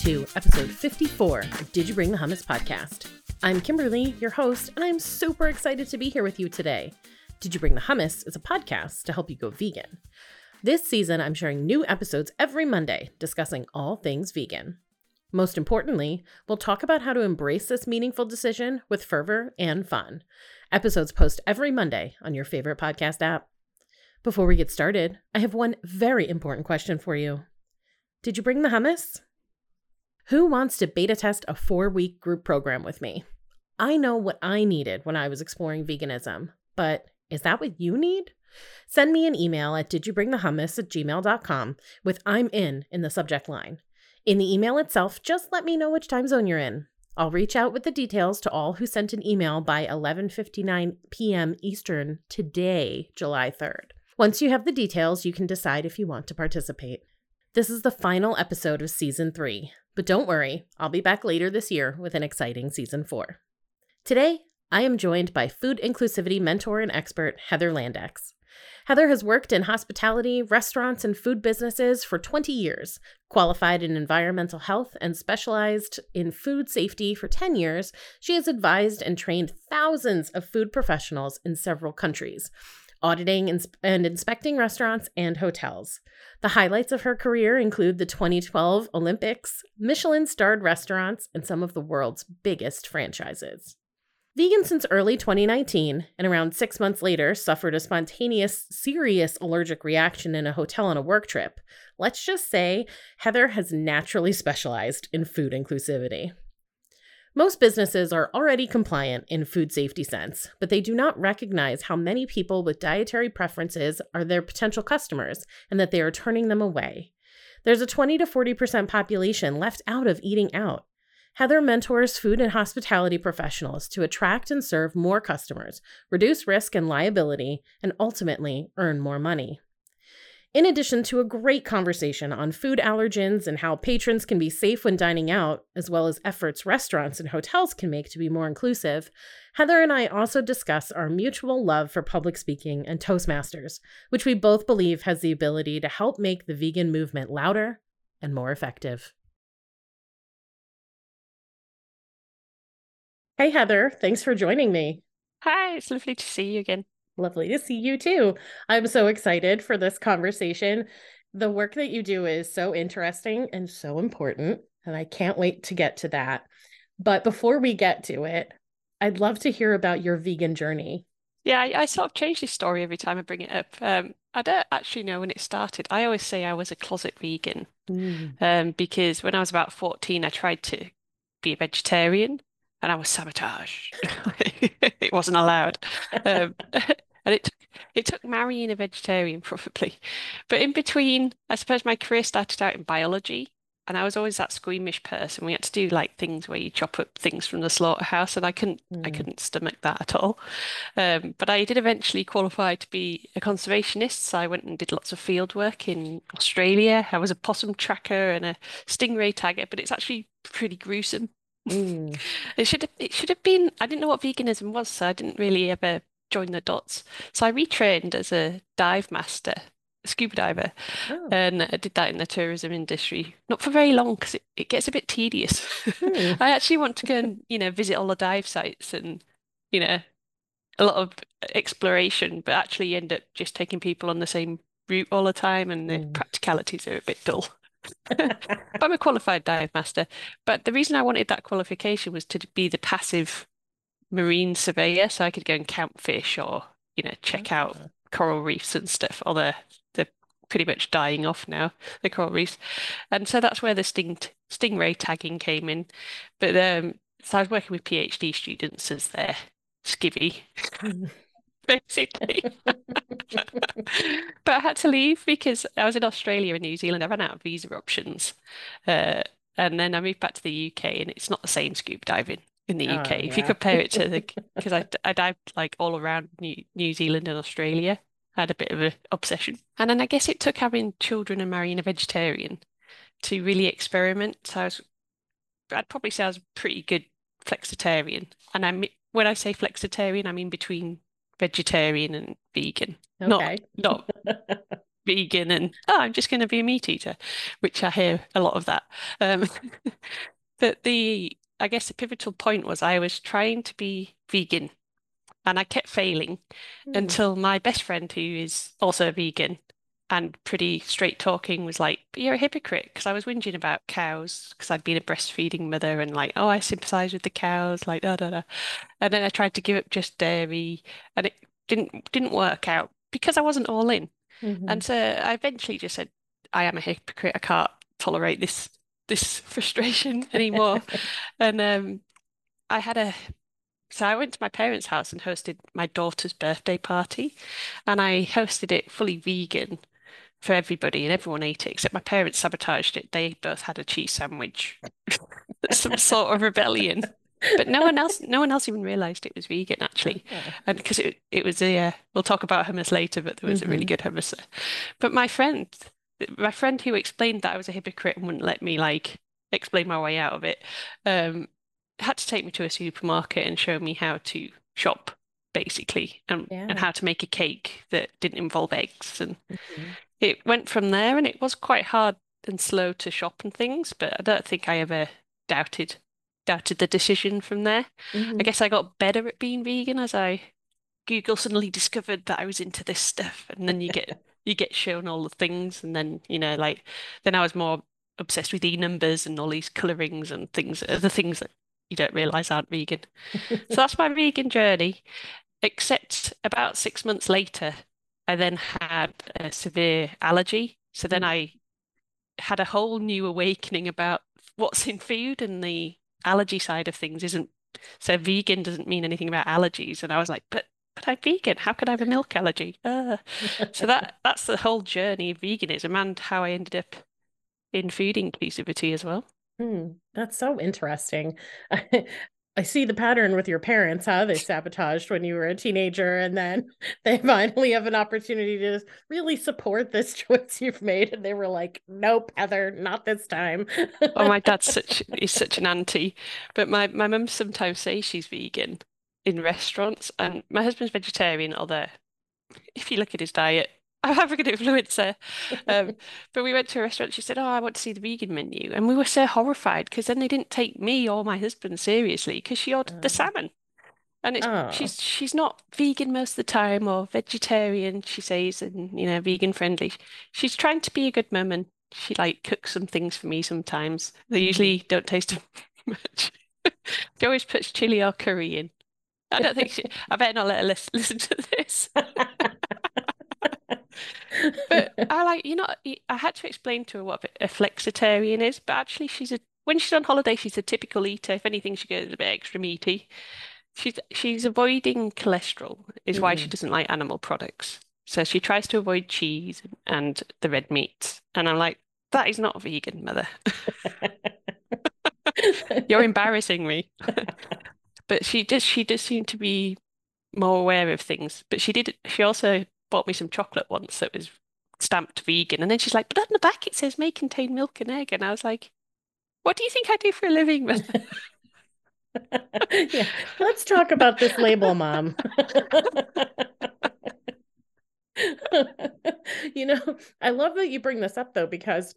to episode 54 of Did You Bring the Hummus podcast. I'm Kimberly, your host, and I'm super excited to be here with you today. Did You Bring the Hummus is a podcast to help you go vegan. This season, I'm sharing new episodes every Monday discussing all things vegan. Most importantly, we'll talk about how to embrace this meaningful decision with fervor and fun. Episodes post every Monday on your favorite podcast app. Before we get started, I have one very important question for you. Did you bring the hummus? Who wants to beta test a four week group program with me? I know what I needed when I was exploring veganism, but is that what you need? Send me an email at didyoubringthehummus at gmail.com with I'm in in the subject line. In the email itself, just let me know which time zone you're in. I'll reach out with the details to all who sent an email by 11:59 p.m. Eastern today, July 3rd. Once you have the details, you can decide if you want to participate. This is the final episode of season three, but don't worry, I'll be back later this year with an exciting season four. Today, I am joined by food inclusivity mentor and expert Heather Landex. Heather has worked in hospitality, restaurants, and food businesses for 20 years, qualified in environmental health, and specialized in food safety for 10 years. She has advised and trained thousands of food professionals in several countries, auditing and inspecting restaurants and hotels. The highlights of her career include the 2012 Olympics, Michelin starred restaurants, and some of the world's biggest franchises. Vegan since early 2019, and around six months later, suffered a spontaneous, serious allergic reaction in a hotel on a work trip. Let's just say Heather has naturally specialized in food inclusivity. Most businesses are already compliant in food safety sense, but they do not recognize how many people with dietary preferences are their potential customers and that they are turning them away. There's a 20 to 40% population left out of eating out. Heather mentors food and hospitality professionals to attract and serve more customers, reduce risk and liability, and ultimately earn more money. In addition to a great conversation on food allergens and how patrons can be safe when dining out, as well as efforts restaurants and hotels can make to be more inclusive, Heather and I also discuss our mutual love for public speaking and Toastmasters, which we both believe has the ability to help make the vegan movement louder and more effective. Hey, Heather, thanks for joining me. Hi, it's lovely to see you again. Lovely to see you too. I'm so excited for this conversation. The work that you do is so interesting and so important, and I can't wait to get to that. But before we get to it, I'd love to hear about your vegan journey. Yeah, I, I sort of change this story every time I bring it up. Um, I don't actually know when it started. I always say I was a closet vegan mm. um, because when I was about 14, I tried to be a vegetarian and I was sabotaged. it wasn't allowed. Um, and it took it took marrying a vegetarian probably. But in between, I suppose my career started out in biology, and I was always that squeamish person. We had to do like things where you chop up things from the slaughterhouse, and I couldn't mm. I couldn't stomach that at all. Um, but I did eventually qualify to be a conservationist, so I went and did lots of field work in Australia. I was a possum tracker and a stingray tagger, but it's actually pretty gruesome. Mm. it should have it should have been I didn't know what veganism was, so I didn't really ever join the dots. So I retrained as a dive master, a scuba diver, oh. and I did that in the tourism industry. Not for very long because it, it gets a bit tedious. Hmm. I actually want to go and, you know, visit all the dive sites and, you know, a lot of exploration, but actually end up just taking people on the same route all the time and the mm. practicalities are a bit dull. but I'm a qualified dive master. But the reason I wanted that qualification was to be the passive marine surveyor, so I could go and count fish or you know check out coral reefs and stuff. Although they're pretty much dying off now, the coral reefs, and so that's where the sting stingray tagging came in. But um, so I was working with PhD students as their skivvy. basically. but I had to leave because I was in Australia and New Zealand. I ran out of visa options. Uh, and then I moved back to the UK and it's not the same scuba diving in the UK. Oh, if you compare it to the, because I, I dived like all around New, New Zealand and Australia, I had a bit of an obsession. And then I guess it took having children and marrying a vegetarian to really experiment. So I was, I'd probably say I was a pretty good flexitarian. And I when I say flexitarian, I mean between vegetarian and vegan. Okay. Not not vegan and oh, I'm just going to be a meat eater, which I hear a lot of that. Um, but the I guess the pivotal point was I was trying to be vegan and I kept failing mm. until my best friend, who is also a vegan and pretty straight talking, was like, But you're a hypocrite because I was whinging about cows because I'd been a breastfeeding mother and like, oh, I sympathize with the cows, like da da da. And then I tried to give up just dairy and it didn't didn't work out because I wasn't all in. Mm-hmm. And so I eventually just said, I am a hypocrite. I can't tolerate this this frustration anymore. and um, I had a so I went to my parents' house and hosted my daughter's birthday party, and I hosted it fully vegan for everybody, and everyone ate it except my parents sabotaged it. They both had a cheese sandwich, some sort of rebellion. But no one else, no one else even realized it was vegan actually, and because it it was a. Uh, we'll talk about hummus later, but there was mm-hmm. a really mm-hmm. good hummus. But my friend, my friend who explained that I was a hypocrite and wouldn't let me like explain my way out of it, um, had to take me to a supermarket and show me how to shop basically and, yeah. and how to make a cake that didn't involve eggs and mm-hmm. it went from there and it was quite hard and slow to shop and things but I don't think I ever doubted doubted the decision from there mm-hmm. I guess I got better at being vegan as I Google suddenly discovered that I was into this stuff and then you get you get shown all the things and then you know like then I was more obsessed with e numbers and all these colorings and things other things that you don't realize aren't vegan. so that's my vegan journey. Except about six months later, I then had a severe allergy. So then mm. I had a whole new awakening about what's in food and the allergy side of things isn't so vegan doesn't mean anything about allergies. And I was like, but but I'm vegan. How could I have a milk allergy? Uh. so that that's the whole journey of veganism and how I ended up in food inclusivity as well. Hmm, that's so interesting. I see the pattern with your parents, huh? They sabotaged when you were a teenager, and then they finally have an opportunity to really support this choice you've made. And they were like, Nope, Heather, not this time. oh, my dad's such is such an auntie. But my, my mum sometimes says she's vegan in restaurants, and my husband's vegetarian, although if you look at his diet, I'm African influencer. Um, but we went to a restaurant. She said, "Oh, I want to see the vegan menu," and we were so horrified because then they didn't take me or my husband seriously because she ordered oh. the salmon, and it's oh. she's she's not vegan most of the time or vegetarian. She says, and you know, vegan friendly. She's trying to be a good mum, and she like cooks some things for me sometimes. They usually mm-hmm. don't taste much. she always puts chili or curry in. I don't think she. I better not let her listen to this but I like you know I had to explain to her what a flexitarian is, but actually she's a when she's on holiday she's a typical eater. If anything, she goes a bit extra meaty. She's she's avoiding cholesterol is why she mm. doesn't like animal products. So she tries to avoid cheese and the red meat. And I'm like, that is not vegan, mother. You're embarrassing me. But she does she does seem to be more aware of things. But she did she also bought me some chocolate once that was stamped vegan. And then she's like, but on the back it says may contain milk and egg. And I was like, what do you think I do for a living? yeah, let's talk about this label, mom. you know, I love that you bring this up though, because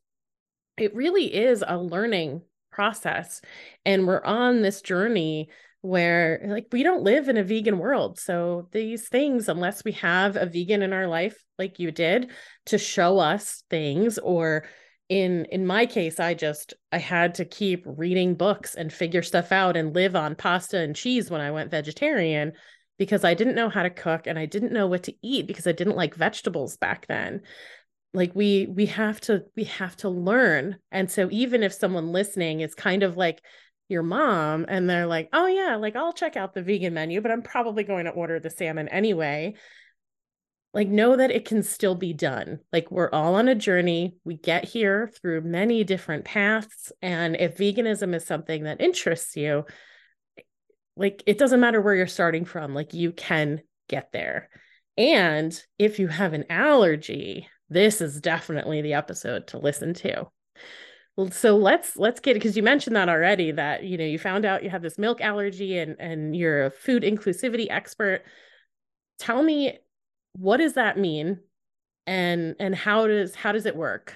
it really is a learning process. And we're on this journey where like we don't live in a vegan world. So these things unless we have a vegan in our life like you did to show us things or in in my case i just i had to keep reading books and figure stuff out and live on pasta and cheese when i went vegetarian because i didn't know how to cook and i didn't know what to eat because i didn't like vegetables back then. Like we we have to we have to learn. And so even if someone listening is kind of like your mom and they're like, oh, yeah, like I'll check out the vegan menu, but I'm probably going to order the salmon anyway. Like, know that it can still be done. Like, we're all on a journey. We get here through many different paths. And if veganism is something that interests you, like, it doesn't matter where you're starting from, like, you can get there. And if you have an allergy, this is definitely the episode to listen to so let's let's get it because you mentioned that already that you know you found out you have this milk allergy and and you're a food inclusivity expert tell me what does that mean and and how does how does it work?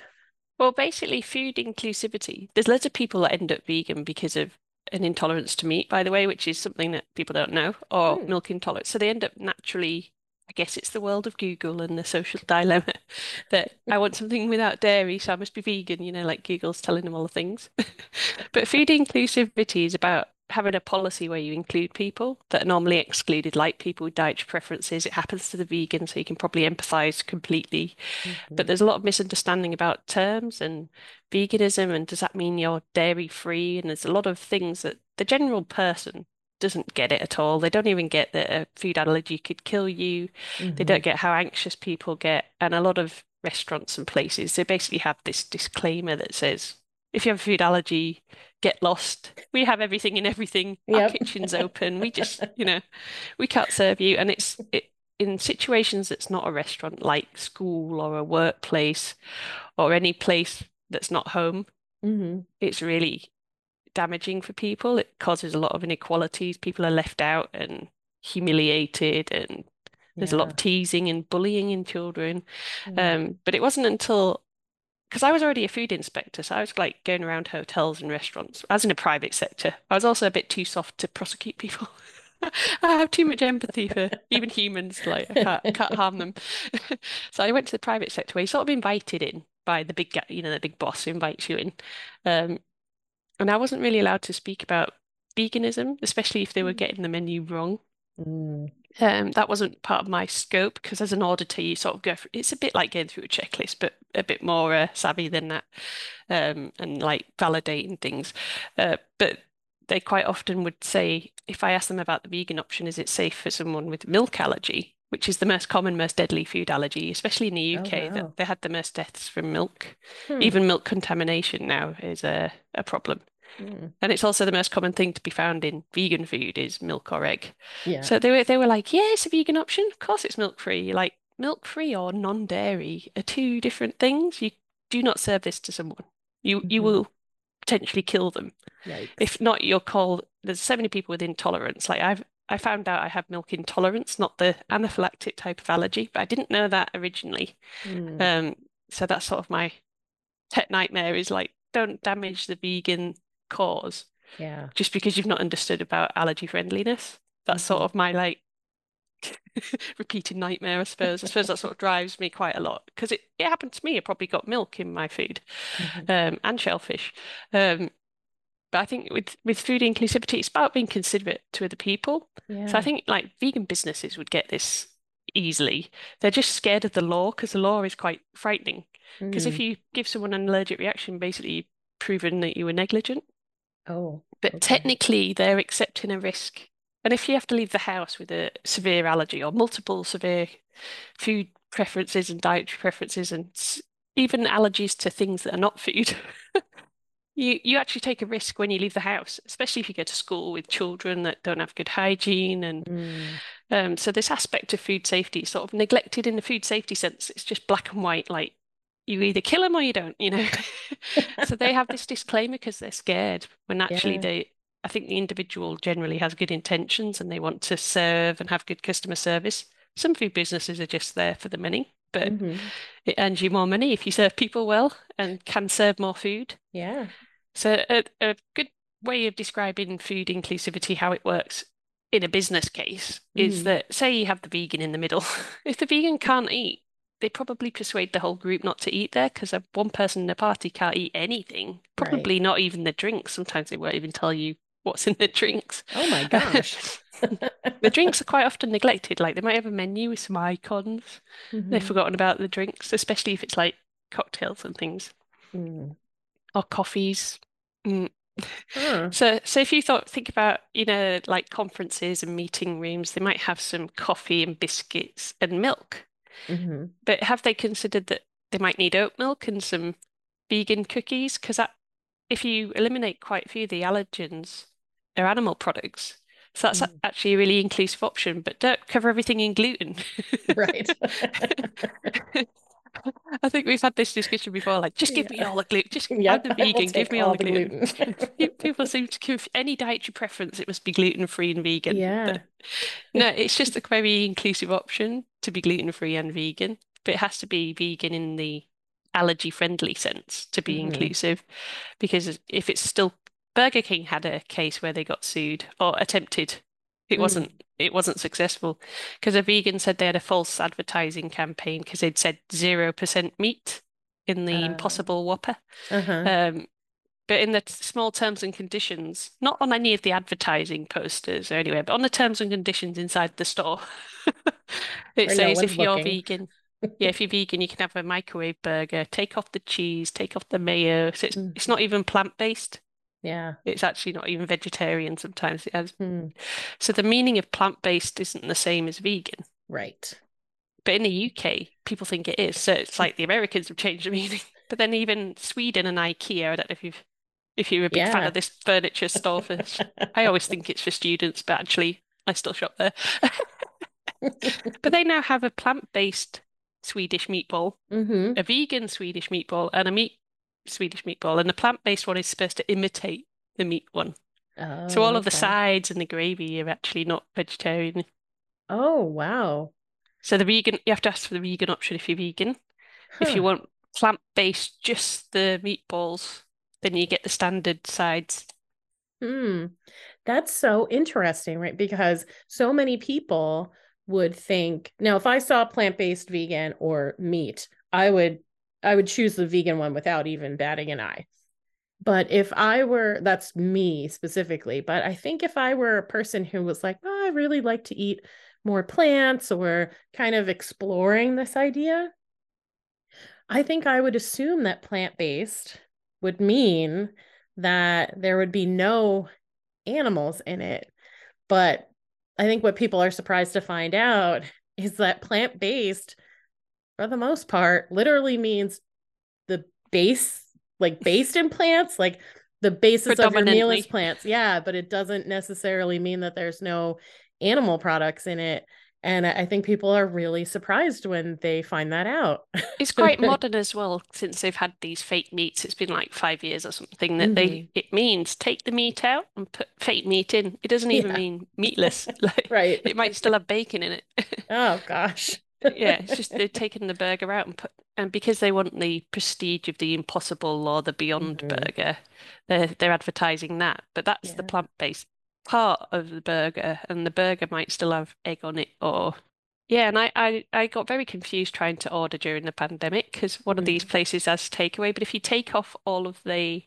Well, basically, food inclusivity. There's lots of people that end up vegan because of an intolerance to meat, by the way, which is something that people don't know, or Hmm. milk intolerance. So they end up naturally, I guess it's the world of Google and the social dilemma that I want something without dairy, so I must be vegan, you know, like Google's telling them all the things. But food inclusivity is about having a policy where you include people that are normally excluded, like people with dietary preferences. It happens to the vegan, so you can probably empathize completely. But Mhm. there's a lot of misunderstanding about terms and veganism, and does that mean you're dairy free? And there's a lot of things that the general person doesn't get it at all. They don't even get that a food allergy could kill you. They don't Mhm. get how anxious people get. And a lot of restaurants and places, they basically have this disclaimer that says, if you have a food allergy, get lost. We have everything in everything. Our kitchen's open. We just, you know, we can't serve you. And it's it in situations that's not a restaurant, like school or a workplace or any place that's not home, Mhm. it's really damaging for people. It causes a lot of inequalities. People are left out and humiliated, and there's a lot of teasing and bullying in children. Mm. Um, but it wasn't until because I was already a food inspector, so I was like going around hotels and restaurants. I was in a private sector. I was also a bit too soft to prosecute people. I have too much empathy for even humans, like I can't, can't harm them. So I went to the private sector where you sort of invited in by the big, guy, you know, the big boss who invites you in. Um, and I wasn't really allowed to speak about veganism, especially if they were getting the menu wrong. Mm. Um, that wasn't part of my scope because as an auditor, you sort of go through, it's a bit like going through a checklist, but a bit more uh, savvy than that, um, and like validating things. Uh, but they quite often would say, if I ask them about the vegan option, is it safe for someone with milk allergy, which is the most common, most deadly food allergy, especially in the Oh, UK, wow. that they had the most deaths from milk. Hmm. Even milk contamination now is a, a problem. Mm. And it's also the most common thing to be found in vegan food is milk or egg. Yeah. So they were they were like, yeah, it's a vegan option. Of course it's milk free. Like milk free or non-dairy are two different things. You do not serve this to someone. You you Mhm. will potentially kill them. Yikes. If not, you're called there's so many people with intolerance. Like I've I found out I have milk intolerance, not the anaphylactic type of allergy, but I didn't know that originally. Mm. Um, so that's sort of my pet nightmare is like, don't damage the vegan cause Yeah. just because you've not understood about allergy friendliness. That's sort Mhm. of my like repeated nightmare, I suppose. I suppose that sort of drives me quite a lot because it, it happened to me. I probably got milk in my food Mhm. um, and shellfish. Um, but I think with, with food inclusivity, it's about being considerate to other people. So I think like vegan businesses would get this easily. They're just scared of the law because the law is quite frightening. Because if Mm. you give someone an allergic reaction, basically you've proven that you were negligent. Oh. But Okay. technically, they're accepting a risk. And if you have to leave the house with a severe allergy or multiple severe food preferences and dietary preferences, and even allergies to things that are not food, you you actually take a risk when you leave the house, especially if you go to school with children that don't have good hygiene. And Mm. um, so this aspect of food safety is sort of neglected in the food safety sense. It's just black and white, like you either kill them or you don't, you know. So they have this disclaimer because they're scared when actually Yeah. they, I think the individual generally has good intentions and they want to serve and have good customer service. Some food businesses are just there for the money, but Mhm. it earns you more money if you serve people well and can serve more food. Yeah. So a, a good way of describing food inclusivity, how it works in a business case, is Mhm. that say you have the vegan in the middle. If the vegan can't eat, they probably persuade the whole group not to eat there because one person in the party can't eat anything, Right. probably not even the drinks. Sometimes they won't even tell you what's in the drinks. Oh my gosh. The drinks are quite often neglected. Like they might have a menu with some icons. They've Mhm. forgotten about the drinks, especially if it's like cocktails and things Mm. or coffees. Mm. So, so if you thought, think about, you know, like conferences and meeting rooms, they might have some coffee and biscuits and milk. Mhm. But have they considered that they might need oat milk and some vegan cookies? Because that, if you eliminate quite a few of the allergens, they're animal products. So that's Mm. actually a really inclusive option, but don't cover everything in gluten. Right. I think we've had this discussion before, like, just give me all the gluten. Just, I'm Yep, the I will vegan, give me all all the the gluten. gluten. People seem to conf any dietary preference, it must be gluten-free and vegan. Yeah. But no, it's just a very inclusive option to be gluten-free and vegan. but it has to be vegan in the allergy friendly sense to be Mhm. inclusive. Because if it's still Burger King had a case where they got sued or attempted. It Mm. wasn't it wasn't successful because a vegan said they had a false advertising campaign because they'd said 0% meat in the Oh. Impossible Whopper. Uh-huh. Um, but in the t- small terms and conditions, not on any of the advertising posters or anywhere, but on the terms and conditions inside the store, it no says one's if you're looking. vegan, yeah, if you're vegan, you can have a microwave burger, take off the cheese, take off the mayo. So it's Mm. it's not even plant-based. Yeah. It's actually not even vegetarian sometimes. It has. Hmm. So the meaning of plant-based isn't the same as vegan. Right. But in the UK, people think it is. So it's like the Americans have changed the meaning. But then even Sweden and IKEA, I don't know if you've if you're a big fan of this furniture store for I always think it's for students, but actually I still shop there. But they now have a plant-based Swedish meatball, hmm a vegan Swedish meatball, and a meat Swedish meatball. And the plant-based one is supposed to imitate the meat one. So Oh, all of the sides and the gravy are actually not vegetarian. Oh, wow. So the vegan, you have to ask for the vegan option if you're vegan. If you want plant-based, just the meatballs, then you get the standard sides. Hmm. That's so interesting, right? Because so many people would think, now if I saw plant-based vegan or meat, I would I would choose the vegan one without even batting an eye. But if I were, that's me specifically, but I think if I were a person who was like, oh, I really like to eat more plants or kind of exploring this idea, I think I would assume that plant-based would mean that there would be no animals in it. But I think what people are surprised to find out is that plant-based, for the most part, literally means the base, like based in plants, like the basis of your meal is plants. Yeah, but it doesn't necessarily mean that there's no animal products in it. And I think people are really surprised when they find that out. It's quite modern as well, since they've had these fake meats. It's been like five years or something that they Mhm. it means take the meat out and put fake meat in. It doesn't even Yeah. mean meatless. Like Right. it might still have bacon in it. Oh gosh. Yeah, it's just they've taken the burger out and put and because they want the prestige of the Impossible or the Beyond Mhm. Burger, they're they're advertising that. But that's the plant-based part of the burger, and the burger might still have egg on it or yeah, and I, I, I got very confused trying to order during the pandemic because one of these places has takeaway, but if you take off all of the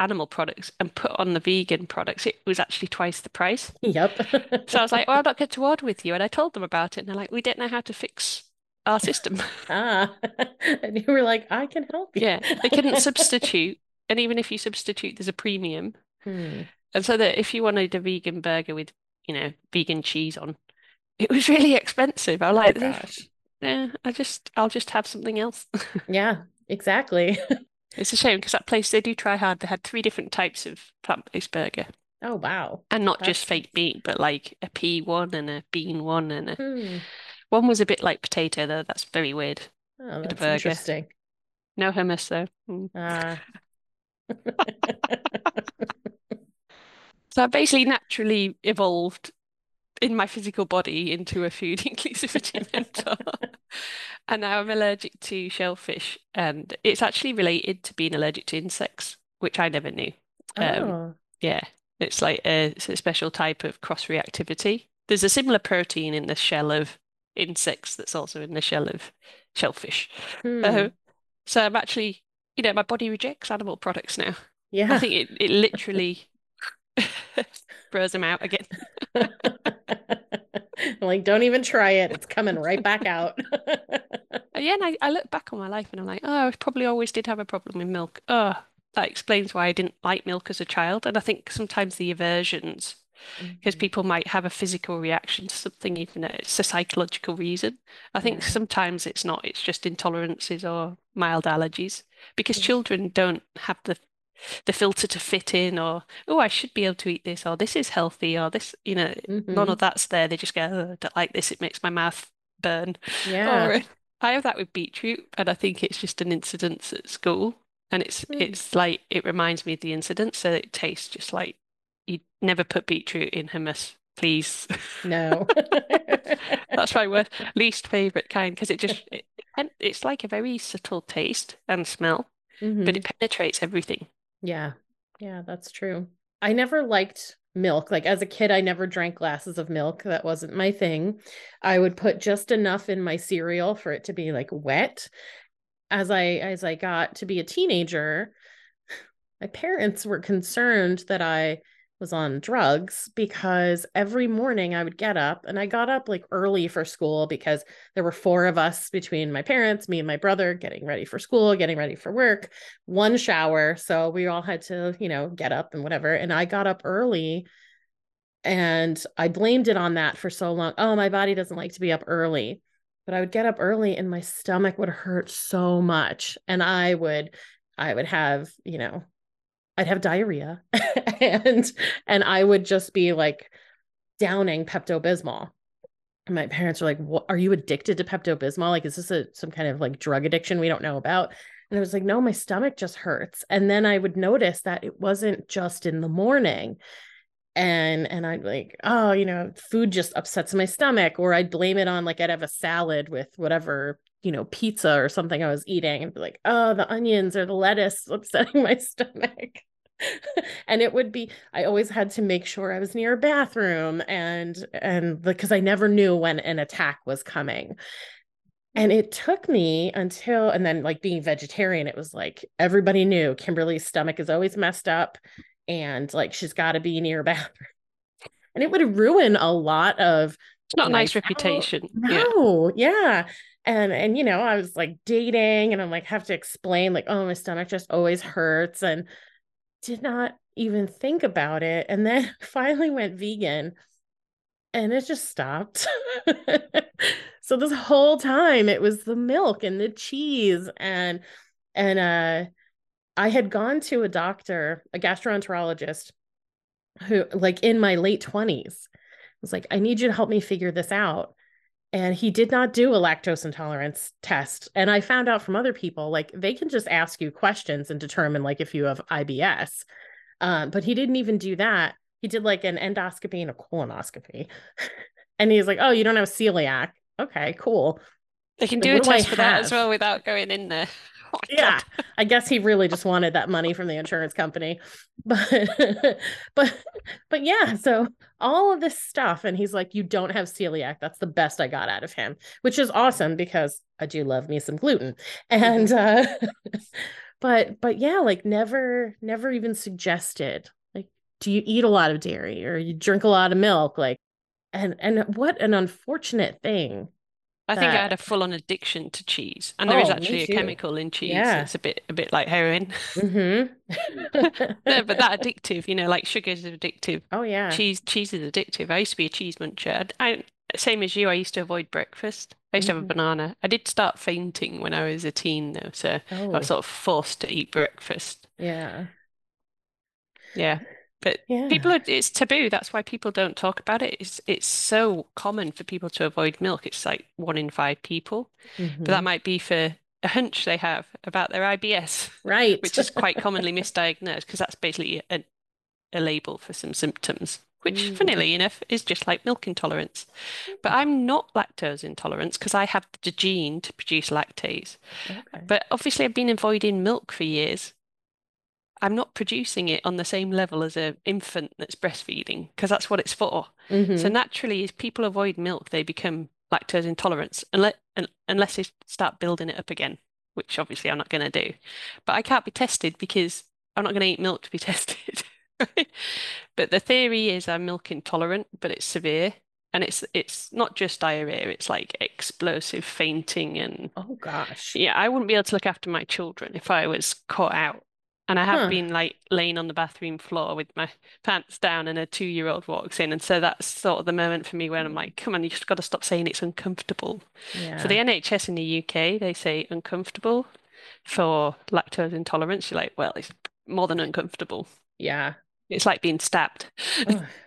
animal products and put on the vegan products, it was actually twice the price. Yep. So I was like, well, I'm not going to order with you. And I told them about it, and they're like, we don't know how to fix our system. Ah, and you were like, I can help you. Yeah, they couldn't substitute. And even if you substitute, there's a premium. Hmm. And so that if you wanted a vegan burger with, you know, vegan cheese on, it was really expensive. I was Oh like, gosh. yeah, I just, I'll just have something else. Yeah, exactly. It's a shame because that place, they do try hard. They had three different types of plant-based burger. Oh wow. And not just fake meat, but like a pea one and a bean one and a Hmm. one was a bit like potato though. That's very weird. Oh, that's interesting. No hummus though. Mm. Ah. So I basically naturally evolved in my physical body into a food inclusivity mentor. And now I'm allergic to shellfish, and it's actually related to being allergic to insects, which I never knew. Um, Oh. yeah, it's like a, it's a special type of cross-reactivity. There's a similar protein in the shell of insects that's also in the shell of shellfish. Hmm. Uh, so I'm actually, you know, my body rejects animal products now. Yeah. I think it, it literally throws them out again. Like, don't even try it. It's coming right back out. Yeah, and I, I look back on my life and I'm like, oh, I probably always did have a problem with milk. Oh, that explains why I didn't like milk as a child. And I think sometimes the aversions, because Mhm. people might have a physical reaction to something, even though it's a psychological reason. I think Yeah. sometimes it's not, it's just intolerances or mild allergies, because Yeah. children don't have the the filter to fit in or, oh, I should be able to eat this, or this is healthy, or this, you know, none Mhm. of that's there. They just go, oh, I don't like this, it makes my mouth burn. Yeah. Or I have that with beetroot, and I think it's just an incident at school. And it's Hmm. it's like it reminds me of the incident, so it tastes just like you never put beetroot in hummus, please. No. That's my worst, least favorite kind because it just it, it's like a very subtle taste and smell, Mhm. but it penetrates everything. Yeah. Yeah, that's true. I never liked milk. Like as a kid, I never drank glasses of milk. That wasn't my thing. I would put just enough in my cereal for it to be like wet. As I as I got to be a teenager, my parents were concerned that I was on drugs because every morning I would get up and I got up like early for school because there were four of us between my parents, me and my brother getting ready for school, getting ready for work, one shower. So we all had to, you know, get up and whatever. And I got up early and I blamed it on that for so long. Oh, my body doesn't like to be up early. But I would get up early and my stomach would hurt so much. And I would, I would have, you know, I'd have diarrhea and and I would just be like downing Pepto Bismol. My parents were like, "What are you addicted to Pepto Bismol? Like, is this a some kind of like drug addiction we don't know about?" And I was like, "No, my stomach just hurts." And then I would notice that it wasn't just in the morning. And and I'd like, oh, you know, food just upsets my stomach, or I'd blame it on like I'd have a salad with whatever you know, pizza or something I was eating and be like, oh, the onions or the lettuce upsetting my stomach. and it would be I always had to make sure I was near a bathroom and and because I never knew when an attack was coming. And it took me until and then like being vegetarian it was like everybody knew Kimberly's stomach is always messed up and like she's got to be near a bathroom. And it would ruin a lot of It's not a nice reputation. Yeah. no, yeah. And and you know, I was like dating and I'm like have to explain like, oh, my stomach just always hurts and did not even think about it. And then finally went vegan and it just stopped. so this whole time it was the milk and the cheese and and uh I had gone to a doctor, a gastroenterologist who like in my late 20s was like, I need you to help me figure this out. And he did not do a lactose intolerance test. And I found out from other people, like they can just ask you questions and determine like if you have IBS. Um, but he didn't even do that. He did like an endoscopy and a colonoscopy. and he's like, Oh, you don't have celiac. Okay, cool. They can do a do test for that as well without going in there. Yeah i guess he really just wanted that money from the insurance company. But but but yeah so all of this stuff and he's like you don't have celiac. That's the best i got out of him which is awesome because i do love me some gluten. And uh but but yeah like never never even suggested like do you eat a lot of dairy or you drink a lot of milk? Like and and what an unfortunate thing I think I had a full-on addiction to cheese, and there is Oh, me actually a too. chemical in cheese. Yeah. It's a bit a bit like heroin. mm-hmm. No, but that addictive, you know, like sugar is addictive. oh yeah Cheese cheese is addictive. I used to be a cheese muncher. I, I- same as you, I used to avoid breakfast. I used to have a Mhm. banana. I did start fainting when I was a teen though, so I oh was sort of forced to eat breakfast. yeah Yeah. But yeah people are, it's taboo. That's why people don't talk about it. It's it's so common for people to avoid milk. It's like one in five people. But that Mhm. might be for a hunch they have about their IBS, right which is quite commonly misdiagnosed because that's basically a, a label for some symptoms, which, Mm. funnily enough, is just like milk intolerance. But I'm not lactose intolerant because I have the gene to produce lactase. okay But obviously, I've been avoiding milk for years. I'm not producing it on the same level as an infant that's breastfeeding because that's what it's for. So Mhm. naturally, as people avoid milk, they become lactose intolerant unless, unless they start building it up again, which obviously I'm not going to do. But I can't be tested because I'm not going to eat milk to be tested. But the theory is I'm milk intolerant, but it's severe. And it's it's not just diarrhea, it's like explosive fainting and oh gosh yeah, I wouldn't be able to look after my children if I was caught out. And I have Huh. been like laying on the bathroom floor with my pants down and a two-year-old walks in. And so that's sort of the moment for me when I'm like, come on, you just got to stop saying it's uncomfortable. yeah For the NHS in the UK, they say uncomfortable. For lactose intolerance, you're like, well, it's more than uncomfortable. yeah It's like being stabbed.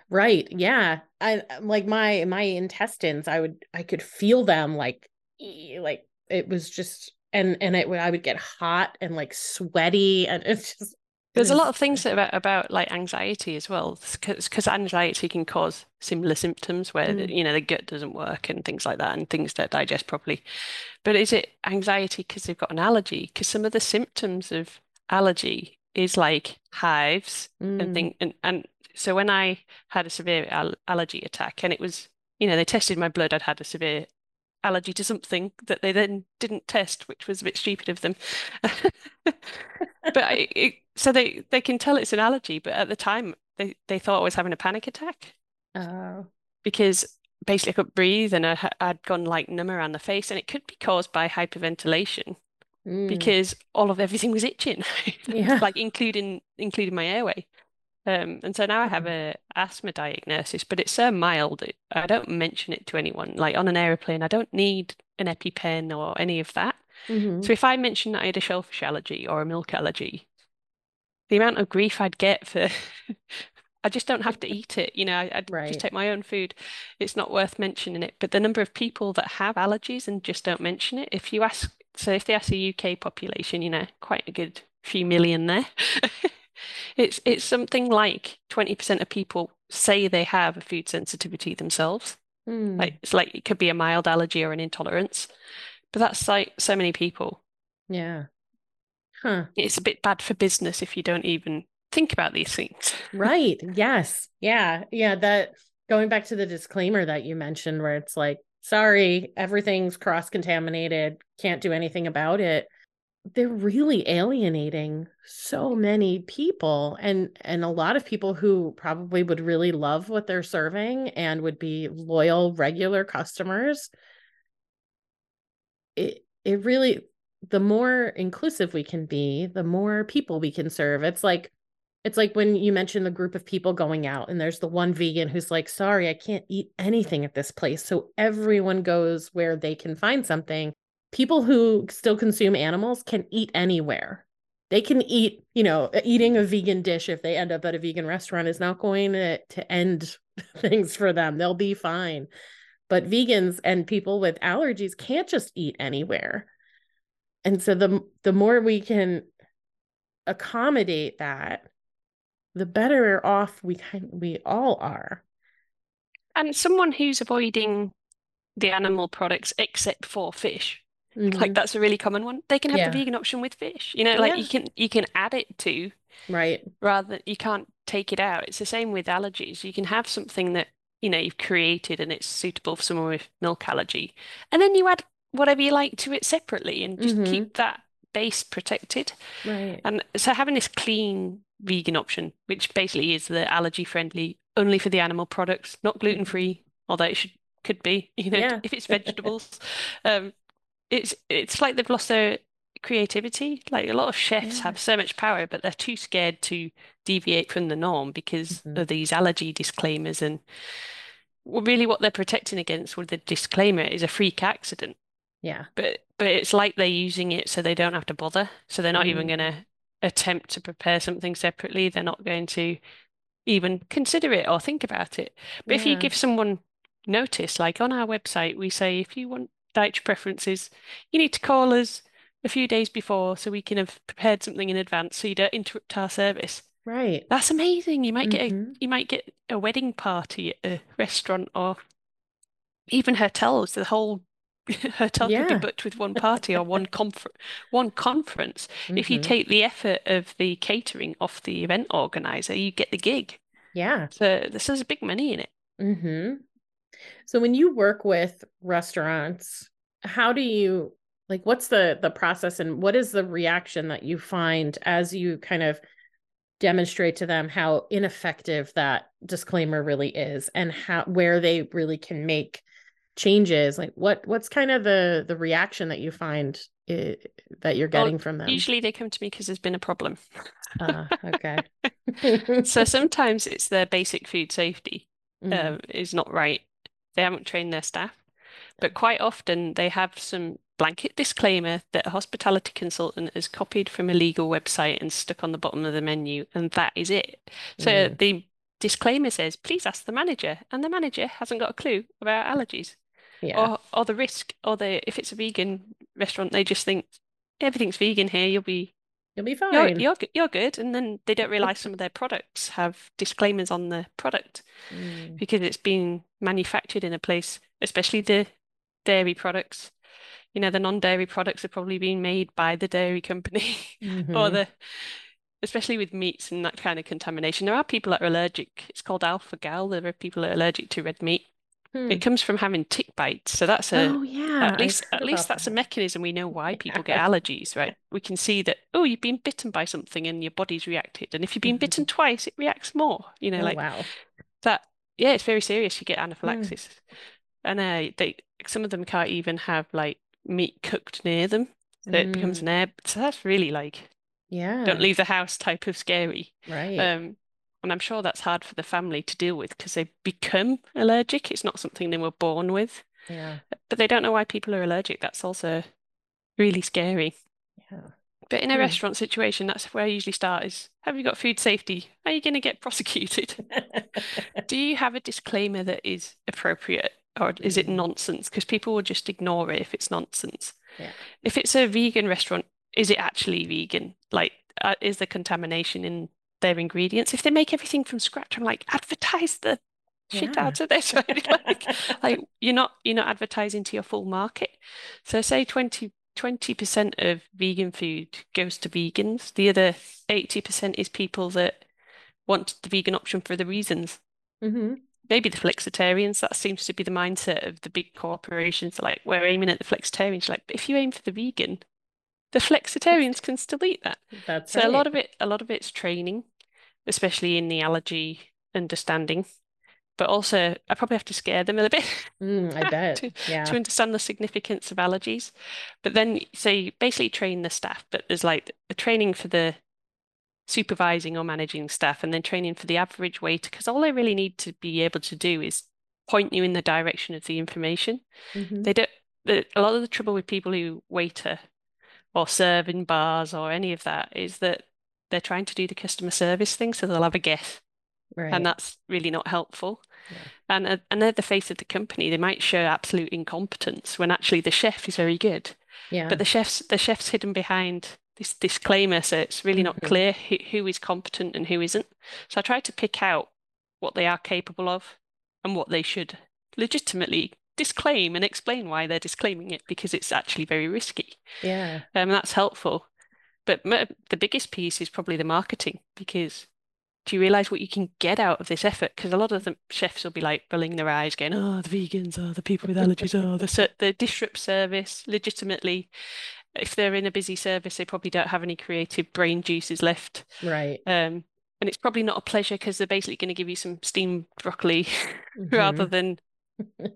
Right yeah I like my my intestines I would I could feel them like like it was just and and it I would get hot and like sweaty and it's just There's a lot of things about about like anxiety as well, because anxiety can cause similar symptoms where Mm. you know the gut doesn't work and things like that, and things don't digest properly. But is it anxiety because they've got an allergy? Because some of the symptoms of allergy is like hives and Mm. thing and and so when I had a severe al allergy attack and it was you know they tested my blood, I'd had a severe allergy to something that they then didn't test, which was a bit stupid of them. But I, it, so they they can tell it's an allergy, but at the time they they thought I was having a panic attack Oh. because basically I couldn't breathe and I I'd gone like numb around the face, and it could be caused by hyperventilation Mm. because all of everything was itching, Yeah. like including including my airway. Um, and so now I have Mhm. a asthma diagnosis, but it's so mild I don't mention it to anyone. Like on an aeroplane, I don't need an EpiPen or any of that. Mhm. So if I mentioned that I had a shellfish allergy or a milk allergy, the amount of grief I'd get for I just don't have to eat it. You know, I, I'd Right. just take my own food. It's not worth mentioning it. But the number of people that have allergies and just don't mention it, if you ask, so if they ask the UK population, you know, quite a good few million there, it's it's something like 20% of people say they have a food sensitivity themselves. Mm. Like it's like it could be a mild allergy or an intolerance. But that's like so many people. Yeah. Huh. It's a bit bad for business if you don't even think about these things. Right. Yes. Yeah. Yeah. That going back to the disclaimer that you mentioned, where it's like, sorry, everything's cross contaminated, can't do anything about it. They're really alienating so many people and and a lot of people who probably would really love what they're serving and would be loyal regular customers. It it really the more inclusive we can be, the more people we can serve. It's like it's like when you mention the group of people going out and there's the one vegan who's like, sorry, I can't eat anything at this place. So everyone goes where they can find something. People who still consume animals can eat anywhere. They can eat, you know, eating a vegan dish if they end up at a vegan restaurant is not going to, to end things for them. They'll be fine. But vegans and people with allergies can't just eat anywhere. And so the the more we can accommodate that, the better off we kind we all are. And someone who's avoiding the animal products except for fish, like Mhm. that's a really common one. They can have Yeah. the vegan option with fish. You know, like you can you can add it to Right. rather you can't take it out. It's the same with allergies. You can have something that, you know, you've created and it's suitable for someone with milk allergy. And then you add whatever you like to it separately and just Mhm. keep that base protected. Right. And so having this clean vegan option, which basically is the allergy friendly, only for the animal products, not gluten free, although it should could be, you know, Yeah. if it's vegetables. Um, it's it's like they've lost their creativity. Like a lot of chefs Yeah. have so much power, but they're too scared to deviate from the norm because Mhm. of these allergy disclaimers. And well, really, what they're protecting against with the disclaimer is a freak accident. Yeah. But but it's like they're using it so they don't have to bother. So they're not even Mm. going to attempt to prepare something separately. They're not going to even consider it or think about it. But if you give someone notice, like on our website, we say if you want dietary preferences, you need to call us a few days before so we can have prepared something in advance so you don't interrupt our service. Right. That's amazing. You might get a Mhm. you might get a wedding party at a restaurant or even hotels. The whole hotel could be booked with one party or one confer one conference. If you Mhm. take the effort of the catering off the event organizer, you get the gig. Yeah. So this is big money in it. Mm-hmm. So when you work with restaurants, how do you like what's the the process and what is the reaction that you find as you kind of demonstrate to them how ineffective that disclaimer really is and how where they really can make changes like what what's kind of the the reaction that you find i that you're Well, getting from them Usually they come to me because there's been a problem. Ah, okay So sometimes it's their basic food safety Mhm. um, is not right. They haven't trained their staff. But quite often they have some blanket disclaimer that a hospitality consultant has copied from a legal website and stuck on the bottom of the menu, and that is it. So Mm. the disclaimer says, please ask the manager, and the manager hasn't got a clue about allergies yeah or or the risk, or the if it's a vegan restaurant, they just think everything's vegan here, you'll be You'll be you're fine. you're g- you're good, and then they don't realize some of their products have disclaimers on the product Mm, because it's been manufactured in a place, especially the dairy products. You know, the non-dairy products are probably being made by the dairy company or mhm. the, especially with meats and that kind of contamination. There are people that are allergic. It's called alpha gal. There are people that are allergic to red meat. Hmm. It comes from having tick bites. So that's a Oh yeah, at least at least that's a mechanism we know why people get allergies, right? We can see that, oh, you've been bitten by something and your body's reacted. And if you've been bitten Mhm. twice, it reacts more. You know, Oh like wow. that. Yeah, it's very serious. You get Hmm. anaphylaxis. And uh, they some of them can't even have like meat cooked near them. So it becomes Mm, an air. So that's really like yeah don't leave the house type of scary. right. Um, and I'm sure that's hard for the family to deal with because they become allergic. It's not something they were born with, Yeah, but they don't know why people are allergic. That's also really scary. yeah. But in a Hmm. restaurant situation, that's where I usually start is, have you got food safety? Are you going to get prosecuted? Do you have a disclaimer that is appropriate or is it Mm, nonsense? Because people will just ignore it if it's nonsense. yeah. If it's a vegan restaurant, is it actually vegan? Like, uh, is there contamination in their ingredients? If they make everything from scratch, I'm like, advertise the shit Yeah. out of this. Like, like you're not you're not advertising to your full market. So say 20 20% of vegan food goes to vegans. The other 80% is people that want the vegan option for the reasons. hmm Maybe the flexitarians, that seems to be the mindset of the big corporations. Like, we're aiming at the flexitarians. Like, if you aim for the vegan, the flexitarians can still eat that. That's So a lot of it, a lot of it's training, especially in the allergy understanding. But also, I probably have to scare them a little bit Mm, I bet. to Yeah. to understand the significance of allergies. But then, so you basically train the staff, but there's like a training for the supervising or managing staff, and then training for the average waiter, because all they really need to be able to do is point you in the direction of the information. hmm They don't. The, a lot of the trouble with people who waiter or serve in bars or any of that is that they're trying to do the customer service thing, so they'll have a guess, and that's really not helpful. Yeah. And uh, and they're the face of the company. They might show absolute incompetence when actually the chef is very good. Yeah. But the chef's the chef's hidden behind this disclaimer, so it's really not Mhm. clear who, who is competent and who isn't. So I try to pick out what they are capable of and what they should legitimately disclaim and explain why they're disclaiming it because it's actually very risky. Yeah. Um, that's helpful. But m the biggest piece is probably the marketing because do you realize what you can get out of this effort? Because a lot of the chefs will be like rolling their eyes, going, "Oh, the vegans, oh, the people with allergies, oh, the the disrupt service." Legitimately, if they're in a busy service, they probably don't have any creative brain juices left. Right. Um, and it's probably not a pleasure because they're basically going to give you some steamed broccoli rather Mhm. than,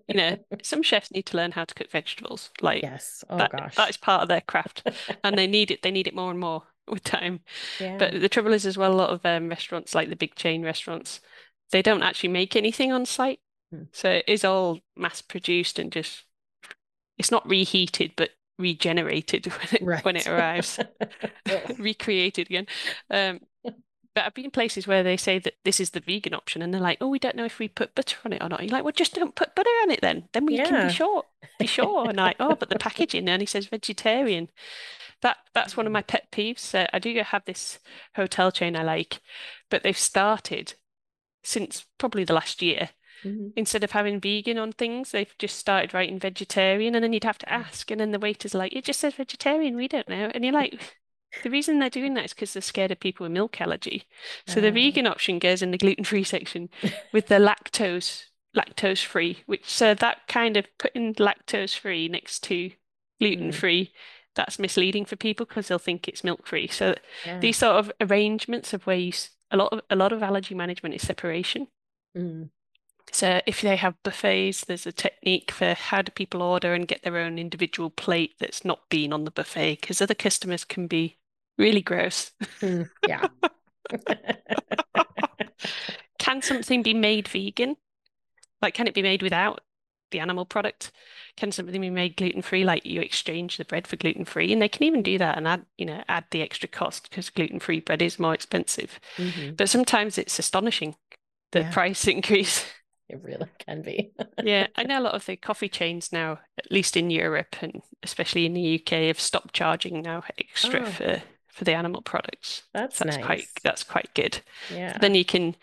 you know, some chefs need to learn how to cook vegetables. Like Yes. Oh that, gosh. that is part of their craft, and they need it. They need it more and more with time. Yeah. But the trouble is, as well, a lot of um, restaurants, like the big chain restaurants, they don't actually make anything on site. Hmm. So it is all mass produced and just, it's not reheated, but regenerated when it, when it arrives, recreated again. Um, but I've been in places where they say that this is the vegan option, and they're like, "Oh, we don't know if we put butter on it or not." You're like, "Well, just don't put butter on it then. Then we can be sure, be sure." And like, "Oh, but the packaging," and he says vegetarian. That that's one of my pet peeves. Uh, I do have this hotel chain I like, but they've started since probably the last year. Mhm. Instead of having vegan on things, they've just started writing vegetarian, and then you'd have to ask, and then the waiter's like, "It just says vegetarian. We don't know." And you're like, the reason they're doing that is because they're scared of people with milk allergy. So the Ah. vegan option goes in the gluten-free section with the lactose lactose free, which so that kind of putting lactose free next to gluten free, that's misleading for people because they'll think it's milk free. So Yeah. these sort of arrangements of where you a lot of a lot of allergy management is separation. Mm. So if they have buffets, there's a technique for how do people order and get their own individual plate that's not been on the buffet because other customers can be really gross. Mm. Yeah. Can something be made vegan? Like, can it be made without the animal product? Can something be made gluten-free? Like you exchange the bread for gluten-free, and they can even do that and add, you know, add the extra cost because gluten-free bread is more expensive. Mhm. But sometimes it's astonishing the Yeah. price increase. It really can be. Yeah, I know a lot of the coffee chains now, at least in Europe and especially in the UK, have stopped charging now extra Oh. for for the animal products. That's So that's quite that's quite good. Yeah. Then you can,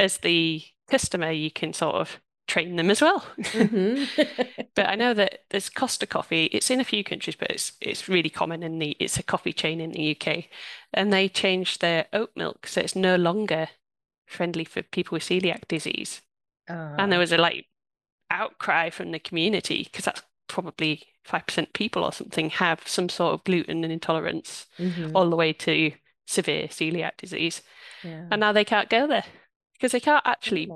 as the customer, you can sort of train them as well. hmm But I know that there's Costa Coffee. It's in a few countries, but it's it's really common in the it's a coffee chain in the UK, and they changed their oat milk so it's no longer friendly for people with celiac disease. And there Uh, was a like outcry from the community because that's probably 5% people or something have some sort of gluten intolerance mhm. all the way to severe celiac disease. Yeah. And now they can't go there because they can't actually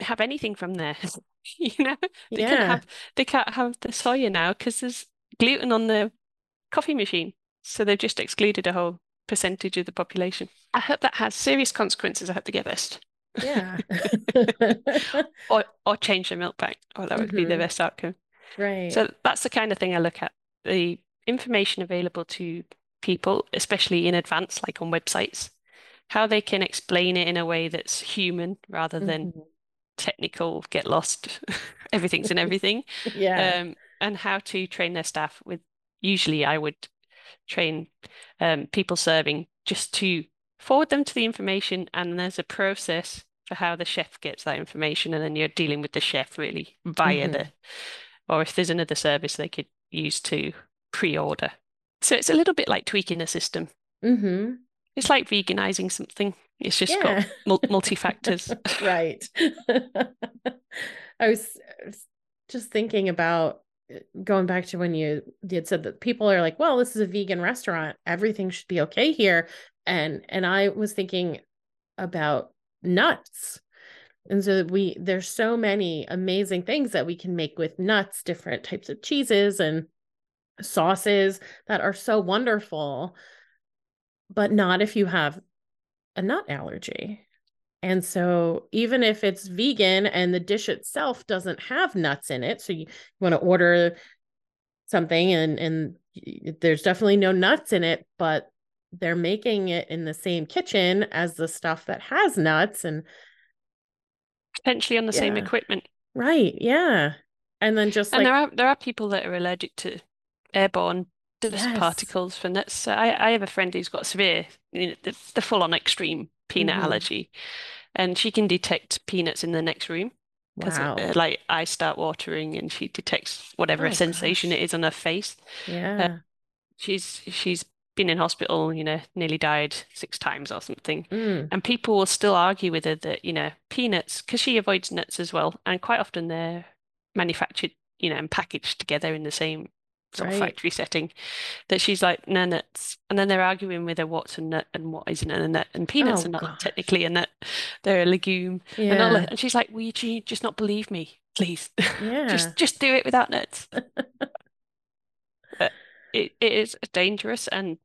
have anything from there. You know, they can't have they can't have the soya now because there's gluten on the coffee machine. So they've just excluded a whole percentage of the population. I hope that has serious consequences. I hope they get best. Yeah. Or or change the milk bank. Or that would be the Mhm. best outcome. Right. So that's the kind of thing I look at. The information available to people, especially in advance, like on websites, how they can explain it in a way that's human rather than Mhm. technical, get lost, everything's in everything. Yeah. Um, and how to train their staff with, usually I would train um, people serving just to forward them to the information, and there's a process for how the chef gets that information, and then you're dealing with the chef really via Mhm. the, or if there's another service they could use to pre-order. So it's a little bit like tweaking a system. hmm It's like veganizing something. It's just got Yeah. mul multi-factors. Right. I was, just thinking about uh, going back to when you, had said that people are like, well, this is a vegan restaurant. Everything should be okay here. And and I was thinking about nuts. And so we there's so many amazing things that we can make with nuts, different types of cheeses and sauces that are so wonderful, but not if you have a nut allergy. And so even if it's vegan and the dish itself doesn't have nuts in it, so you, want to order something and and there's definitely no nuts in it, but they're making it in the same kitchen as the stuff that has nuts and Potentially on the same equipment. right, yeah. And then just And like there are there are people that are allergic to airborne dust Yes. particles for nuts. So I, I have a friend who's got severe, you know, the, the full-on extreme peanut Mhm. allergy, and she can detect peanuts in the next room because wow. like I start watering and she detects whatever Oh, sensation gosh. it is on her face. Yeah. She's she's been in hospital, you know, nearly died six times or something. Mm, And people will still argue with her that, you know, peanuts, because she avoids nuts as well, and quite often they're manufactured, you know, and packaged together in the same sort of factory setting, that she's like, no nuts. And then they're arguing with her what's a nut and what isn't a nut. And peanuts Oh, are not technically a nut, they're a legume. And, all that. and she's like, will you just not believe me, please? Yeah. Just just do it without nuts. It, it is dangerous, and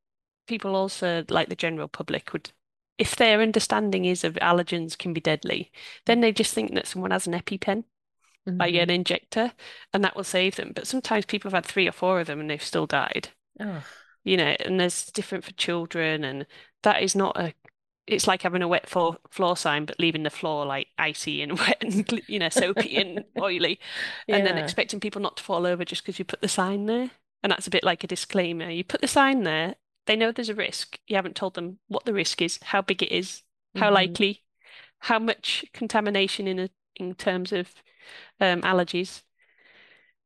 people also, like the general public, would, if their understanding is of allergens can be deadly, then they just think that someone has an EpiPen, like an Mhm. injector, and that will save them. But sometimes people have had three or four of them and they've still died, Oh, you know, and there's different for children, and that is not a, it's like having a wet floor, floor sign, but leaving the floor like icy and wet and, you know, soapy and oily and then expecting people not to fall over just because you put the sign there. And that's a bit like a disclaimer. You put the sign there, they know there's a risk. You haven't told them what the risk is, how big it is, how Mhm. likely, how much contamination in a, in terms of um, allergies.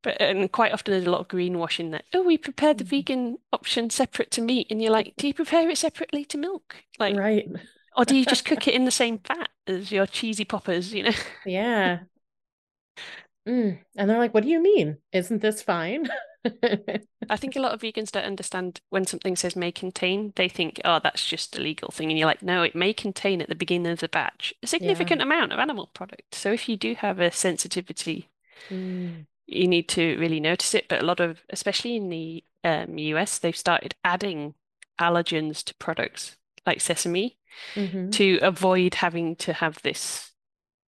But and quite often there's a lot of greenwashing that, oh, we prepared the Mhm. vegan option separate to meat. And you're like, do you prepare it separately to milk? Like, Right. or do you just cook it in the same fat as your cheesy poppers, you know? Yeah. Mm. And they're like, what do you mean? Isn't this fine? I think a lot of vegans don't understand when something says may contain, they think, oh, that's just a legal thing. And you're like, no, it may contain at the beginning of the batch a significant amount of animal product. So if you do have a sensitivity, Mm. you need to really notice it. But a lot of, especially in the um, US, they've started adding allergens to products like sesame Mhm. to avoid having to have this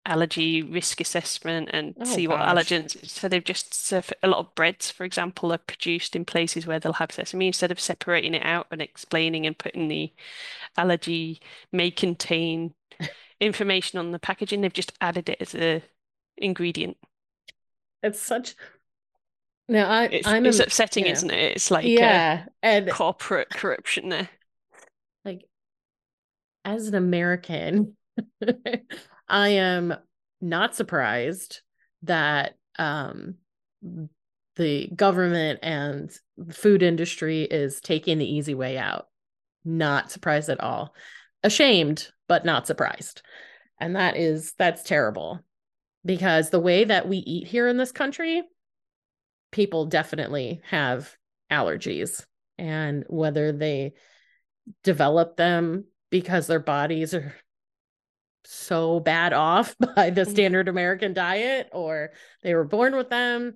allergy risk assessment and Oh, see what gosh. allergens. So they've just so a lot of breads, for example, are produced in places where they'll have sesame instead of separating it out and explaining and putting the allergy may contain information on the packaging. They've just added it as a ingredient. It's such. Now I It's I'm it's upsetting, yeah. isn't it? It's like uh, yeah, and corporate corruption there. like as an American, I am not surprised that um the government and food industry is taking the easy way out. Not surprised at all. Ashamed, but not surprised. And that is that's terrible because the way that we eat here in this country, people definitely have allergies. And whether they develop them because their bodies are so bad off by the mm-hmm. standard American diet or they were born with them.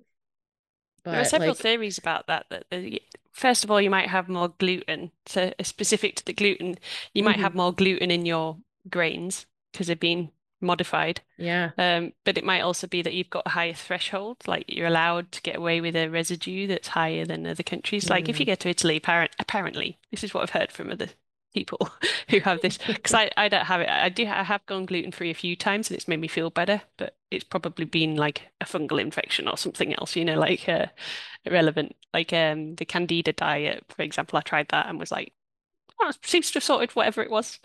But, there are several like, theories about that. That the, first of all, you might have more gluten. So specific to the gluten, you mm-hmm. might have more gluten in your grains because they've been modified. Yeah. Um, but it might also be that you've got a higher threshold, like you're allowed to get away with a residue that's higher than other countries. Mm. Like if you mm. get to Italy, apparent, apparently, this is what I've heard from other people who have this because I, I don't have it. I do I have gone gluten free a few times and it's made me feel better, but it's probably been like a fungal infection or something else, you know, like uh, irrelevant. Like um the candida diet, for example, I tried that and was like, oh, it seems to have sorted whatever it was.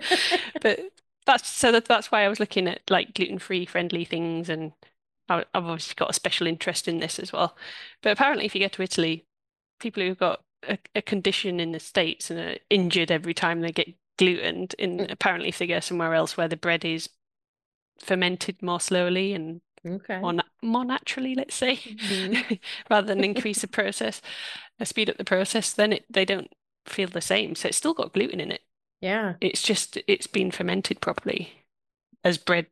but that's so that, that's why I was looking at like gluten-free friendly things and I, I've obviously got a special interest in this as well. But apparently if you get to Italy, people who've got a, a condition in the States and are injured every time they get glutened, and mm. apparently if they go somewhere else where the bread is fermented more slowly and okay. more, more naturally, let's say, mm-hmm. rather than increase the process, uh, speed up the process, then it, they don't feel the same. So it's still got gluten in it. Yeah. It's just it's been fermented properly as bread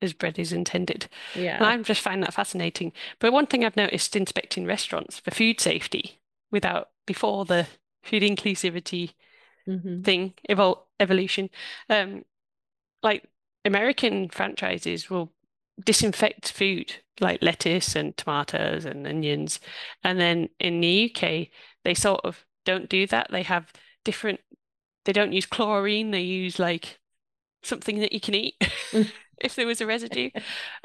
as bread is intended. Yeah. And I just find that fascinating. But one thing I've noticed inspecting restaurants for food safety without before the food inclusivity mm-hmm. thing evol- evolution, um, like American franchises will disinfect food like lettuce and tomatoes and onions, and then in the UK they sort of don't do that. They have different they don't use chlorine, they use like something that you can eat mm. if there was a residue.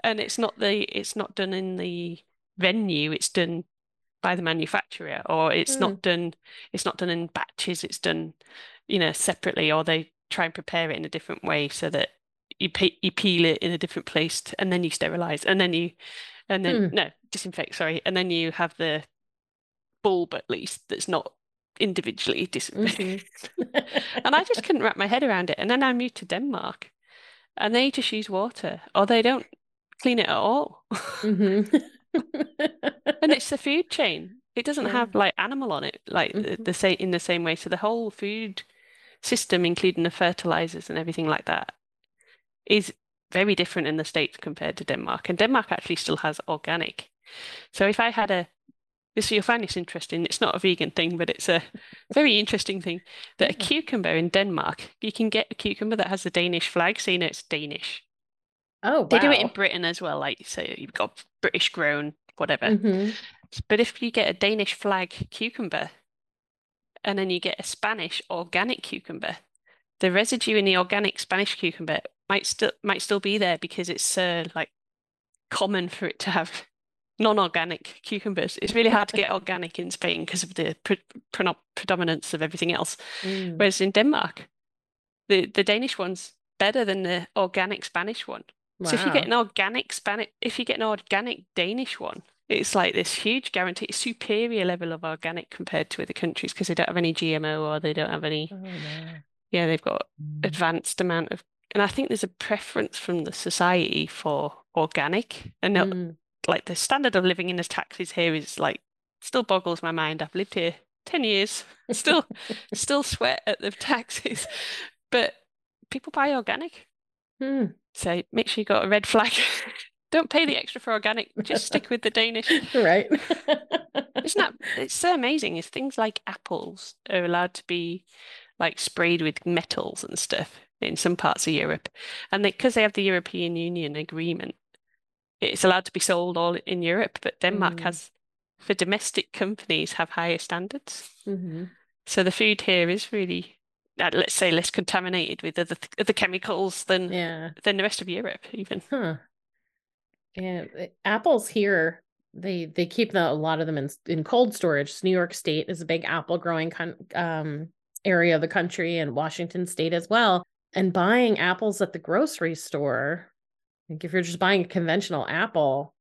and it's not the it's not done in the venue, it's done by the manufacturer or it's mm. not done it's not done in batches, it's done, you know, separately or they try and prepare it in a different way so that you pe- you peel it in a different place and then you sterilize and then you and then mm. no disinfect sorry and then you have the bulb at least that's not individually mm-hmm. and I just couldn't wrap my head around it. And then I moved to Denmark and they just use water or they don't clean it at all. Mm-hmm. and it's the food chain. It doesn't yeah. have like animal on it, like mm-hmm. the, same in the same way. So the whole food system, including the fertilizers and everything like that, is very different in the States compared to Denmark. And Denmark actually still has organic. So if I had a this you'll find this interesting. It's not a vegan thing, but it's a very interesting thing that a cucumber in Denmark, you can get a cucumber that has the Danish flag, so you know it's Danish. Oh, wow. They do it in Britain as well, like so you've got British grown, whatever. Mm-hmm. But if you get a Danish flag cucumber and then you get a Spanish organic cucumber, the residue in the organic Spanish cucumber might still might still be there because it's uh, like common for it to have non-organic cucumbers. It's really hard to get organic in Spain because of the pre- pre- predominance of everything else. Mm. Whereas in Denmark, the the Danish one's better than the organic Spanish one. Wow. So if you get an organic Spanish, if you get an organic Danish one, it's like this huge guarantee, superior level of organic compared to other countries because they don't have any GMO or they don't have any. Oh, no. Yeah, they've got mm. advanced amount of, and I think there's a preference from the society for organic, and mm like the standard of living in the taxes here is like still boggles my mind. I've lived here 10 years, still still sweat at the taxes. But people buy organic. Hmm. So make sure you got a red flag. Don't pay the extra for organic. Just stick with the Danish. Right. Isn't that it's so amazing? Is things like apples are allowed to be like sprayed with metals and stuff in some parts of Europe. And because they, they have the European Union agreement, it's allowed to be sold all in Europe, but Denmark mm. has, for domestic companies, have higher standards. Mm-hmm. So the food here is really, let's say, less contaminated with other other chemicals than yeah. than the rest of Europe, even. Huh. Yeah, apples here they they keep the, a lot of them in in cold storage. New York State is a big apple growing con, um, area of the country and Washington state as well. And buying apples at the grocery store, like if you're just buying a conventional apple,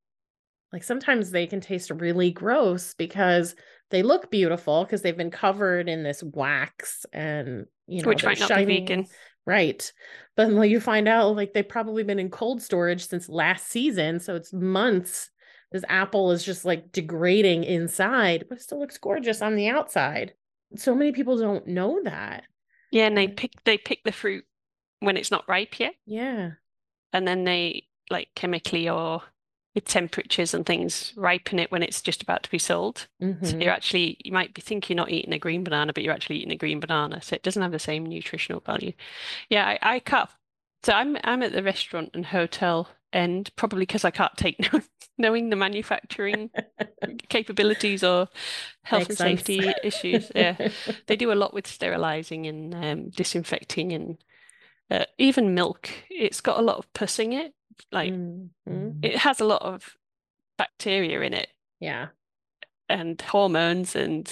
like sometimes they can taste really gross because they look beautiful because they've been covered in this wax and you know which might not be vegan. Right. But like you find out like they've probably been in cold storage since last season so it's months. This apple is just like degrading inside but it still looks gorgeous on the outside. So many people don't know that. Yeah and they pick they pick the fruit when it's not ripe yet. Yeah. And then they like chemically or with temperatures and things ripen it when it's just about to be sold. Mm-hmm. So you're actually you might be thinking you're not eating a green banana, but you're actually eating a green banana. So it doesn't have the same nutritional value. Yeah, I, I can't. So I'm I'm at the restaurant and hotel end probably because I can't take knowing the manufacturing capabilities or health Makes and safety sense. issues. Yeah, they do a lot with sterilizing and um, disinfecting and uh, even milk. It's got a lot of pus in it like mm-hmm. it has a lot of bacteria in it. Yeah. And hormones and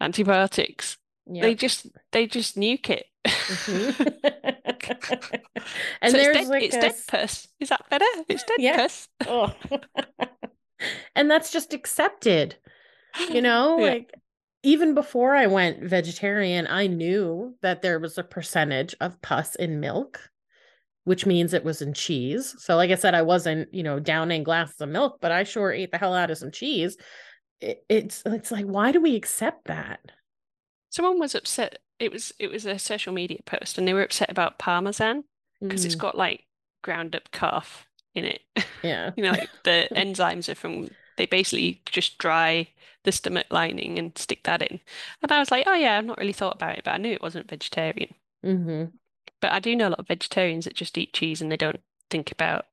antibiotics. Yep. They just they just nuke it. Mm-hmm. and so there's it's dead, like it's a... dead pus. Is that better? It's dead yeah. pus. oh. and that's just accepted. You know, yeah. like even before I went vegetarian, I knew that there was a percentage of pus in milk which means it was in cheese. So, like I said, I wasn't, you know, downing glasses of milk, but I sure ate the hell out of some cheese. It, it's it's like, why do we accept that? Someone was upset. It was it was a social media post, and they were upset about parmesan because mm. it's got like ground up calf in it. Yeah, you know, like the enzymes are from. They basically just dry the stomach lining and stick that in. And I was like, oh yeah, I've not really thought about it, but I knew it wasn't vegetarian. Mm-hmm. But I do know a lot of vegetarians that just eat cheese and they don't think about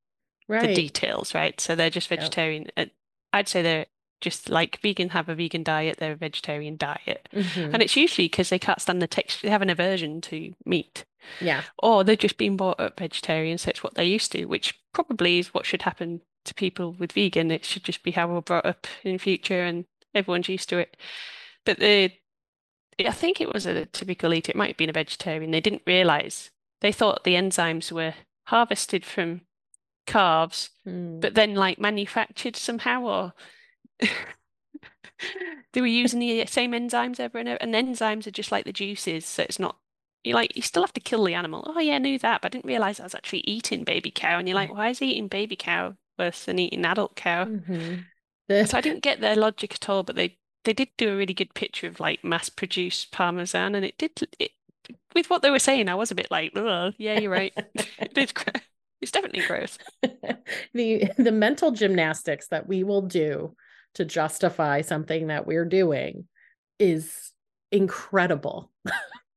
right. the details, right? So they're just vegetarian. Yep. I'd say they're just like vegan have a vegan diet, they're a vegetarian diet. Mm-hmm. And it's usually because they can't stand the texture, they have an aversion to meat. Yeah. Or they've just been brought up vegetarian, so it's what they're used to, which probably is what should happen to people with vegan. It should just be how we're brought up in the future and everyone's used to it. But the I think it was a typical eater, it might have been a vegetarian. They didn't realize they thought the enzymes were harvested from calves, mm. but then like manufactured somehow, or they were using the same enzymes over and over. And enzymes are just like the juices, so it's not you like you still have to kill the animal. Oh yeah, I knew that, but I didn't realize I was actually eating baby cow. And you're like, why is eating baby cow worse than eating adult cow? Mm-hmm. so I didn't get their logic at all, but they they did do a really good picture of like mass produced parmesan, and it did it with what they were saying, I was a bit like, yeah, you're right. it's, it's definitely gross. the the mental gymnastics that we will do to justify something that we're doing is incredible.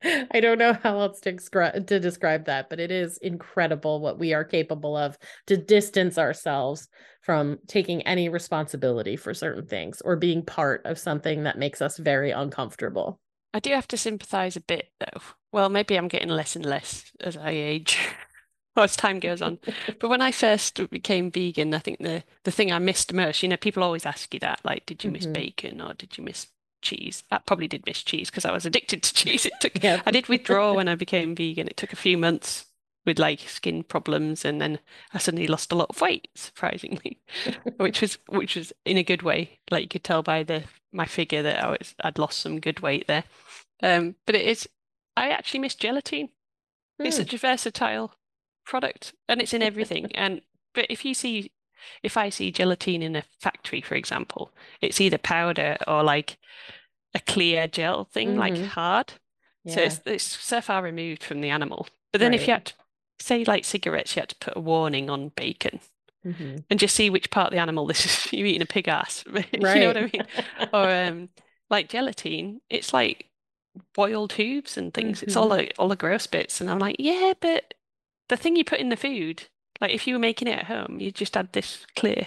I don't know how else to, describe to describe that, but it is incredible what we are capable of to distance ourselves from taking any responsibility for certain things or being part of something that makes us very uncomfortable. I do have to sympathize a bit though. Well, maybe I'm getting less and less as I age. or as time goes on. but when I first became vegan, I think the the thing I missed most, you know, people always ask you that, like, did you miss mm-hmm. bacon or did you miss cheese? I probably did miss cheese because I was addicted to cheese. It took yeah. I did withdraw when I became vegan. It took a few months with like skin problems and then I suddenly lost a lot of weight, surprisingly. which was which was in a good way. Like you could tell by the my figure that I was I'd lost some good weight there. Um, but it is I actually miss gelatine. Hmm. It's such a versatile product and it's in everything. and but if you see if I see gelatine in a factory, for example, it's either powder or like a clear gel thing, mm-hmm. like hard. Yeah. So it's, it's so far removed from the animal. But then right. if you had to say like cigarettes, you had to put a warning on bacon. Mm-hmm. And just see which part of the animal this is. You're eating a pig ass, right. you know what I mean? or um, like gelatine, it's like boiled tubes and things. Mm-hmm. It's all the all the gross bits, and I'm like, yeah, but the thing you put in the food, like if you were making it at home, you just add this clear,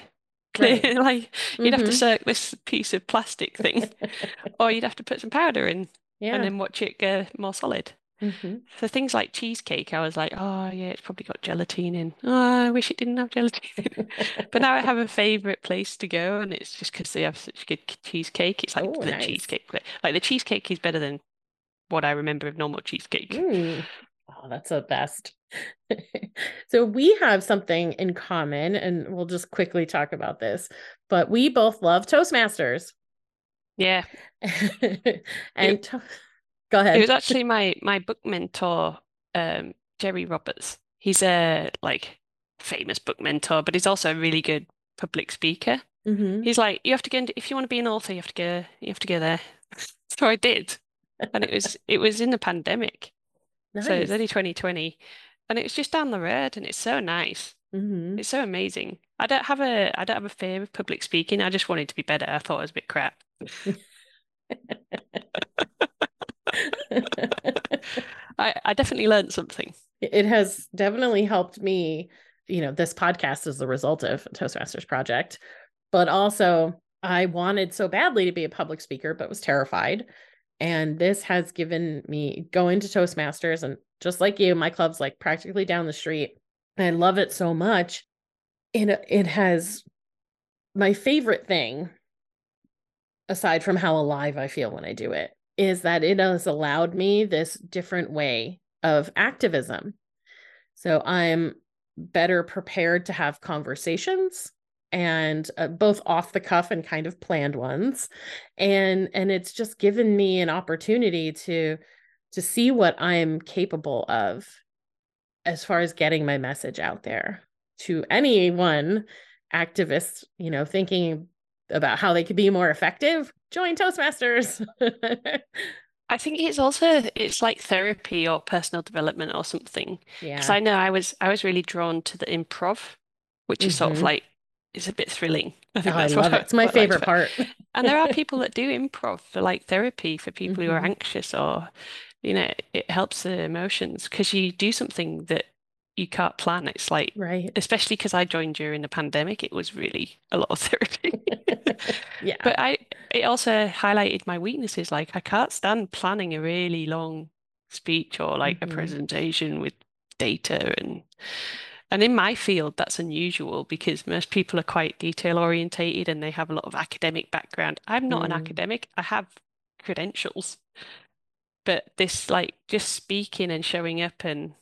clear, right. like you'd have to mm-hmm. this piece of plastic thing, or you'd have to put some powder in, yeah. and then watch it go more solid. Mm-hmm. For things like cheesecake, I was like, oh yeah, it's probably got gelatine in. Oh, I wish it didn't have gelatine. but now I have a favorite place to go, and it's just because they have such good cheesecake. It's like Ooh, the nice. cheesecake. Like the cheesecake is better than what I remember of normal cheesecake. Mm. Oh, that's the best. so we have something in common, and we'll just quickly talk about this. But we both love Toastmasters. Yeah. and to- go ahead. It was actually my my book mentor, um, Jerry Roberts. He's a like famous book mentor, but he's also a really good public speaker. Mhm. He's like, you have to go into, if you want to be an author, you have to go, you have to go there. So I did, and it was it was in the pandemic, so it was only 2020, and it was just down the road, and it's so nice. Mhm. It's so amazing. I don't have a I don't have a fear of public speaking. I just wanted to be better. I thought it was a bit crap. I, I definitely learned something. it has definitely helped me. You know, this podcast is the result of Toastmasters project, but also I wanted so badly to be a public speaker, but was terrified. And this has given me going to Toastmasters and just like you, my club's like practically down the street. I love it so much. And it- it has my favorite thing, aside from how alive I feel when I do it, is that it has allowed me this different way of activism. So I'm better prepared to have conversations and uh, both off the cuff and kind of planned ones and and it's just given me an opportunity to to see what i'm capable of as far as getting my message out there to anyone activist you know thinking about how they could be more effective join toastmasters I think it's also it's like therapy or personal development or something. Because yeah I know I was I was really drawn to the improv, which is sort of Mhm. like it's a bit thrilling. I Oh, think i that's what love I, it it's my what favorite part And there are people that do improv for like therapy for people who are Mhm. anxious or, you know, it helps the emotions because you do something that you can't plan. It's like, right especially because I joined during the pandemic, it was really a lot of therapy. yeah But I, it also highlighted my weaknesses. Like I can't stand planning a really long speech or like a Mhm. presentation with data and and in my field that's unusual because most people are quite detail orientated and they have a lot of academic background. I'm not an Mm. academic. I have credentials. But this like just speaking and showing up and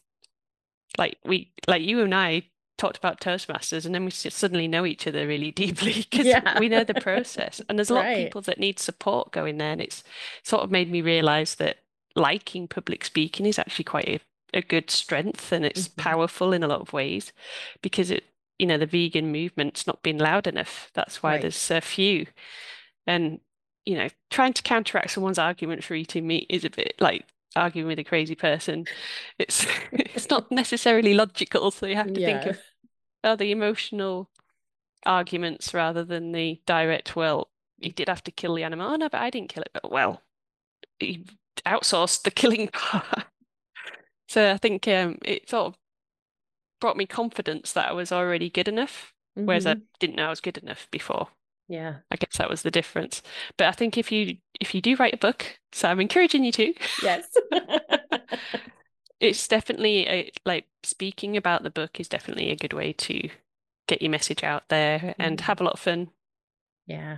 like we like you and I talked about Toastmasters and then we suddenly know each other really deeply because Yeah. we know the process. And there's a lot of people that need support going there. And it's sort of made me realize that liking public speaking is actually quite a, a good strength and it's Mhm. powerful in a lot of ways because it, you know, the vegan movement's not been loud enough. That's why Right. there's so few. And, you know, trying to counteract someone's argument for eating meat is a bit like arguing with a crazy person. It's it's not necessarily logical, so you have to think of are the emotional arguments rather than the direct, well, he did have to kill the animal. Oh, no, but I didn't kill it. But, well, he outsourced the killing part. So I think um, it sort of brought me confidence that I was already good enough, whereas I Mhm. didn't know I was good enough before. yeah I guess that was the difference. But I think if you if you do write a book, so I'm encouraging you to, yes it's definitely a, like speaking about the book is definitely a good way to get your message out there and Mhm. have a lot of fun. Yeah.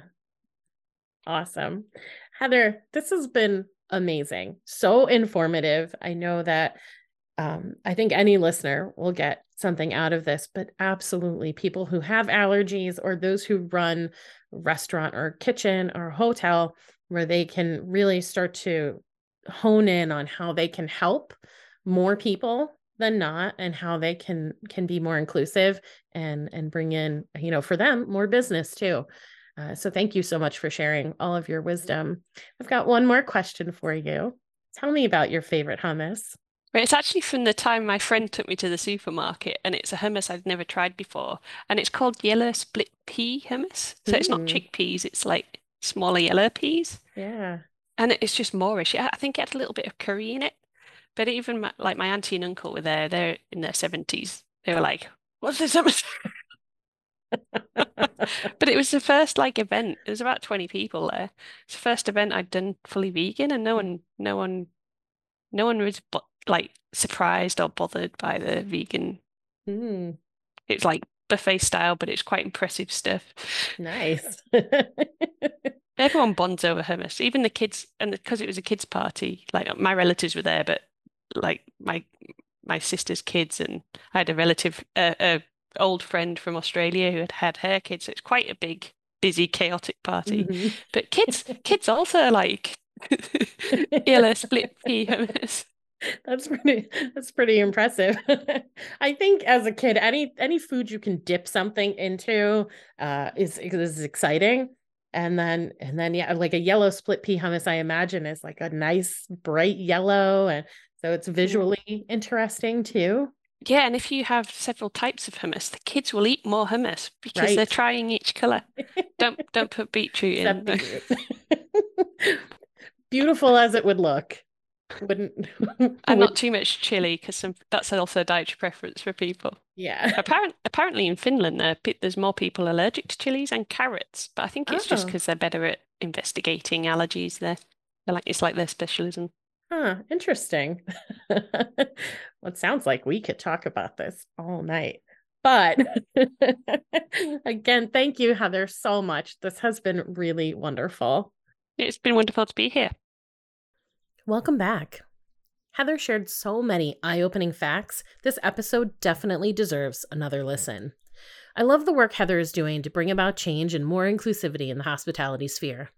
Awesome. Heather, this has been amazing. So informative. I know that um, I think any listener will get something out of this, but absolutely people who have allergies or those who run restaurant or kitchen or hotel where they can really start to hone in on how they can help more people than not and how they can can be more inclusive and and bring in you know for them more business too. Uh, so thank you so much for sharing all of your wisdom. I've got one more question for you. Tell me about your favorite hummus But it's actually from the time my friend took me to the supermarket, and it's a hummus I'd never tried before, and it's called yellow split pea hummus. So it's not Mm. chickpeas, it's like smaller yellow peas, yeah and it's just Moorish. Yeah, I think it had a little bit of curry in it. But even my, like my auntie and uncle were there, they're in their 70s. They were like, "What's this hummus?" But it was the first like event. There was about 20 people there. It's the first event I'd done fully vegan, and no one, no one, no one was like surprised or bothered by the vegan. Mm, It's like buffet style, but it's quite impressive stuff. nice Everyone bonds over hummus, even the kids, and because it was a kids' party, like my relatives were there, but like my my sister's kids, and I had a relative, uh, a old friend from Australia who had had her kids. So it's quite a big, busy, chaotic party. Mhm. But kids, kids also like yellow split pea hummus. That's pretty that's pretty impressive. I think as a kid, any any food you can dip something into uh is is exciting. And then and then yeah, like a yellow split pea hummus, I imagine is like a nice bright yellow. And so it's visually interesting too. Yeah, and if you have several types of hummus, the kids will eat more hummus because they're trying each color. Don't don't put beetroot in. Beetroot. Beautiful as it would look. Wouldn't And not too much chili because that's also a dietary preference for people. yeah. Apparent, apparently in Finland there there's more people allergic to chilies and carrots, but I think it's just Oh. because they're better at investigating allergies there. They're like it's like their specialism. Huh, interesting. well, it sounds like we could talk about this all night. But again, thank you, Heather, so much. This has been really wonderful. It's been wonderful to be here. Welcome back. Heather shared so many eye opening facts. This episode definitely deserves another listen. I love the work Heather is doing to bring about change and more inclusivity in the hospitality sphere.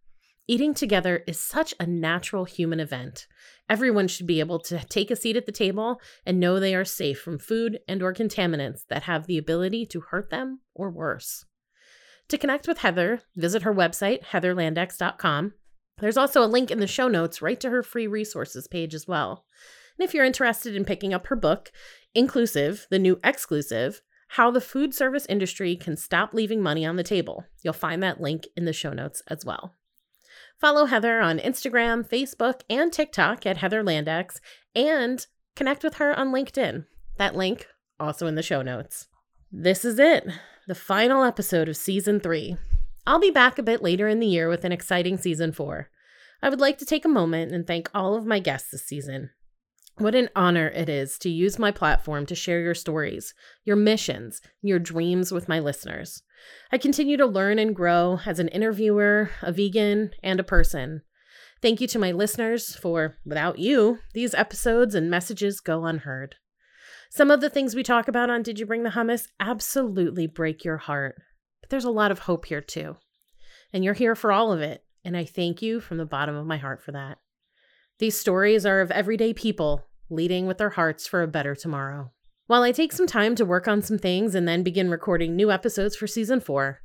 Eating together is such a natural human event. Everyone should be able to take a seat at the table and know they are safe from food and or contaminants that have the ability to hurt them or worse. To connect with Heather, visit her website heatherlandex.com there's also a link in the show notes right to her free resources page as well. And if you're interested in picking up her book, Inclusive, the new exclusive, How the Food Service Industry Can Stop Leaving Money on the Table, you'll find that link in the show notes as well. Follow Heather on Instagram, Facebook, and TikTok at Heather Landex, and connect with her on LinkedIn. That link also in the show notes. This is it, the final episode of season three. I'll be back a bit later in the year with an exciting season four. I would like to take a moment and thank all of my guests this season. What an honor it is to use my platform to share your stories, your missions, your dreams with my listeners. I continue to learn and grow as an interviewer, a vegan, and a person. Thank you to my listeners for, without you, these episodes and messages go unheard. Some of the things we talk about on Did You Bring the Hummus absolutely break your heart. But there's a lot of hope here too. And you're here for all of it. And I thank you from the bottom of my heart for that. These stories are of everyday people leading with their hearts for a better tomorrow. While I take some time to work on some things and then begin recording new episodes for season four,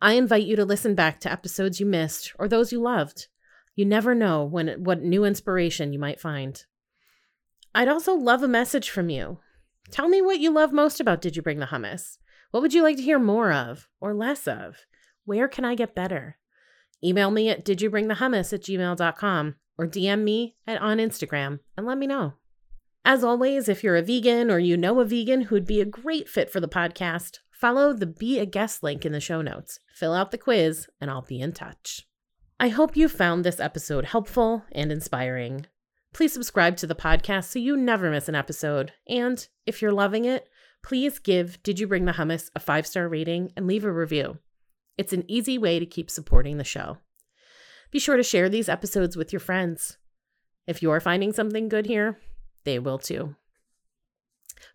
I invite you to listen back to episodes you missed or those you loved. You never know when what new inspiration you might find. I'd also love a message from you. Tell me what you love most about Did You Bring the Hummus? What would you like to hear more of or less of? Where can I get better? Email me at didyouBringTheHummus at gmail.com or DM me at, on Instagram and let me know. As always, if you're a vegan or you know a vegan who'd be a great fit for the podcast, follow the Be a Guest link in the show notes. Fill out the quiz and I'll be in touch. I hope you found this episode helpful and inspiring. Please subscribe to the podcast so you never miss an episode. And if you're loving it, please give Did You Bring the Hummus a five star rating and leave a review. It's an easy way to keep supporting the show. Be sure to share these episodes with your friends. If you're finding something good here, they will too.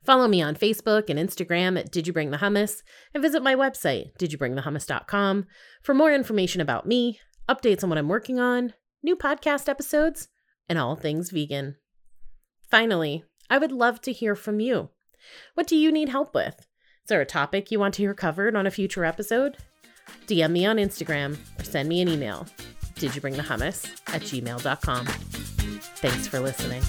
Follow me on Facebook and Instagram at Did You Bring the Hummus and visit my website, didyouBringTheHummus.com, for more information about me, updates on what I'm working on, new podcast episodes, and all things vegan. Finally, I would love to hear from you. What do you need help with? Is there a topic you want to hear covered on a future episode? DM me on Instagram or send me an email. Did you bring the hummus at gmail.com? Thanks for listening.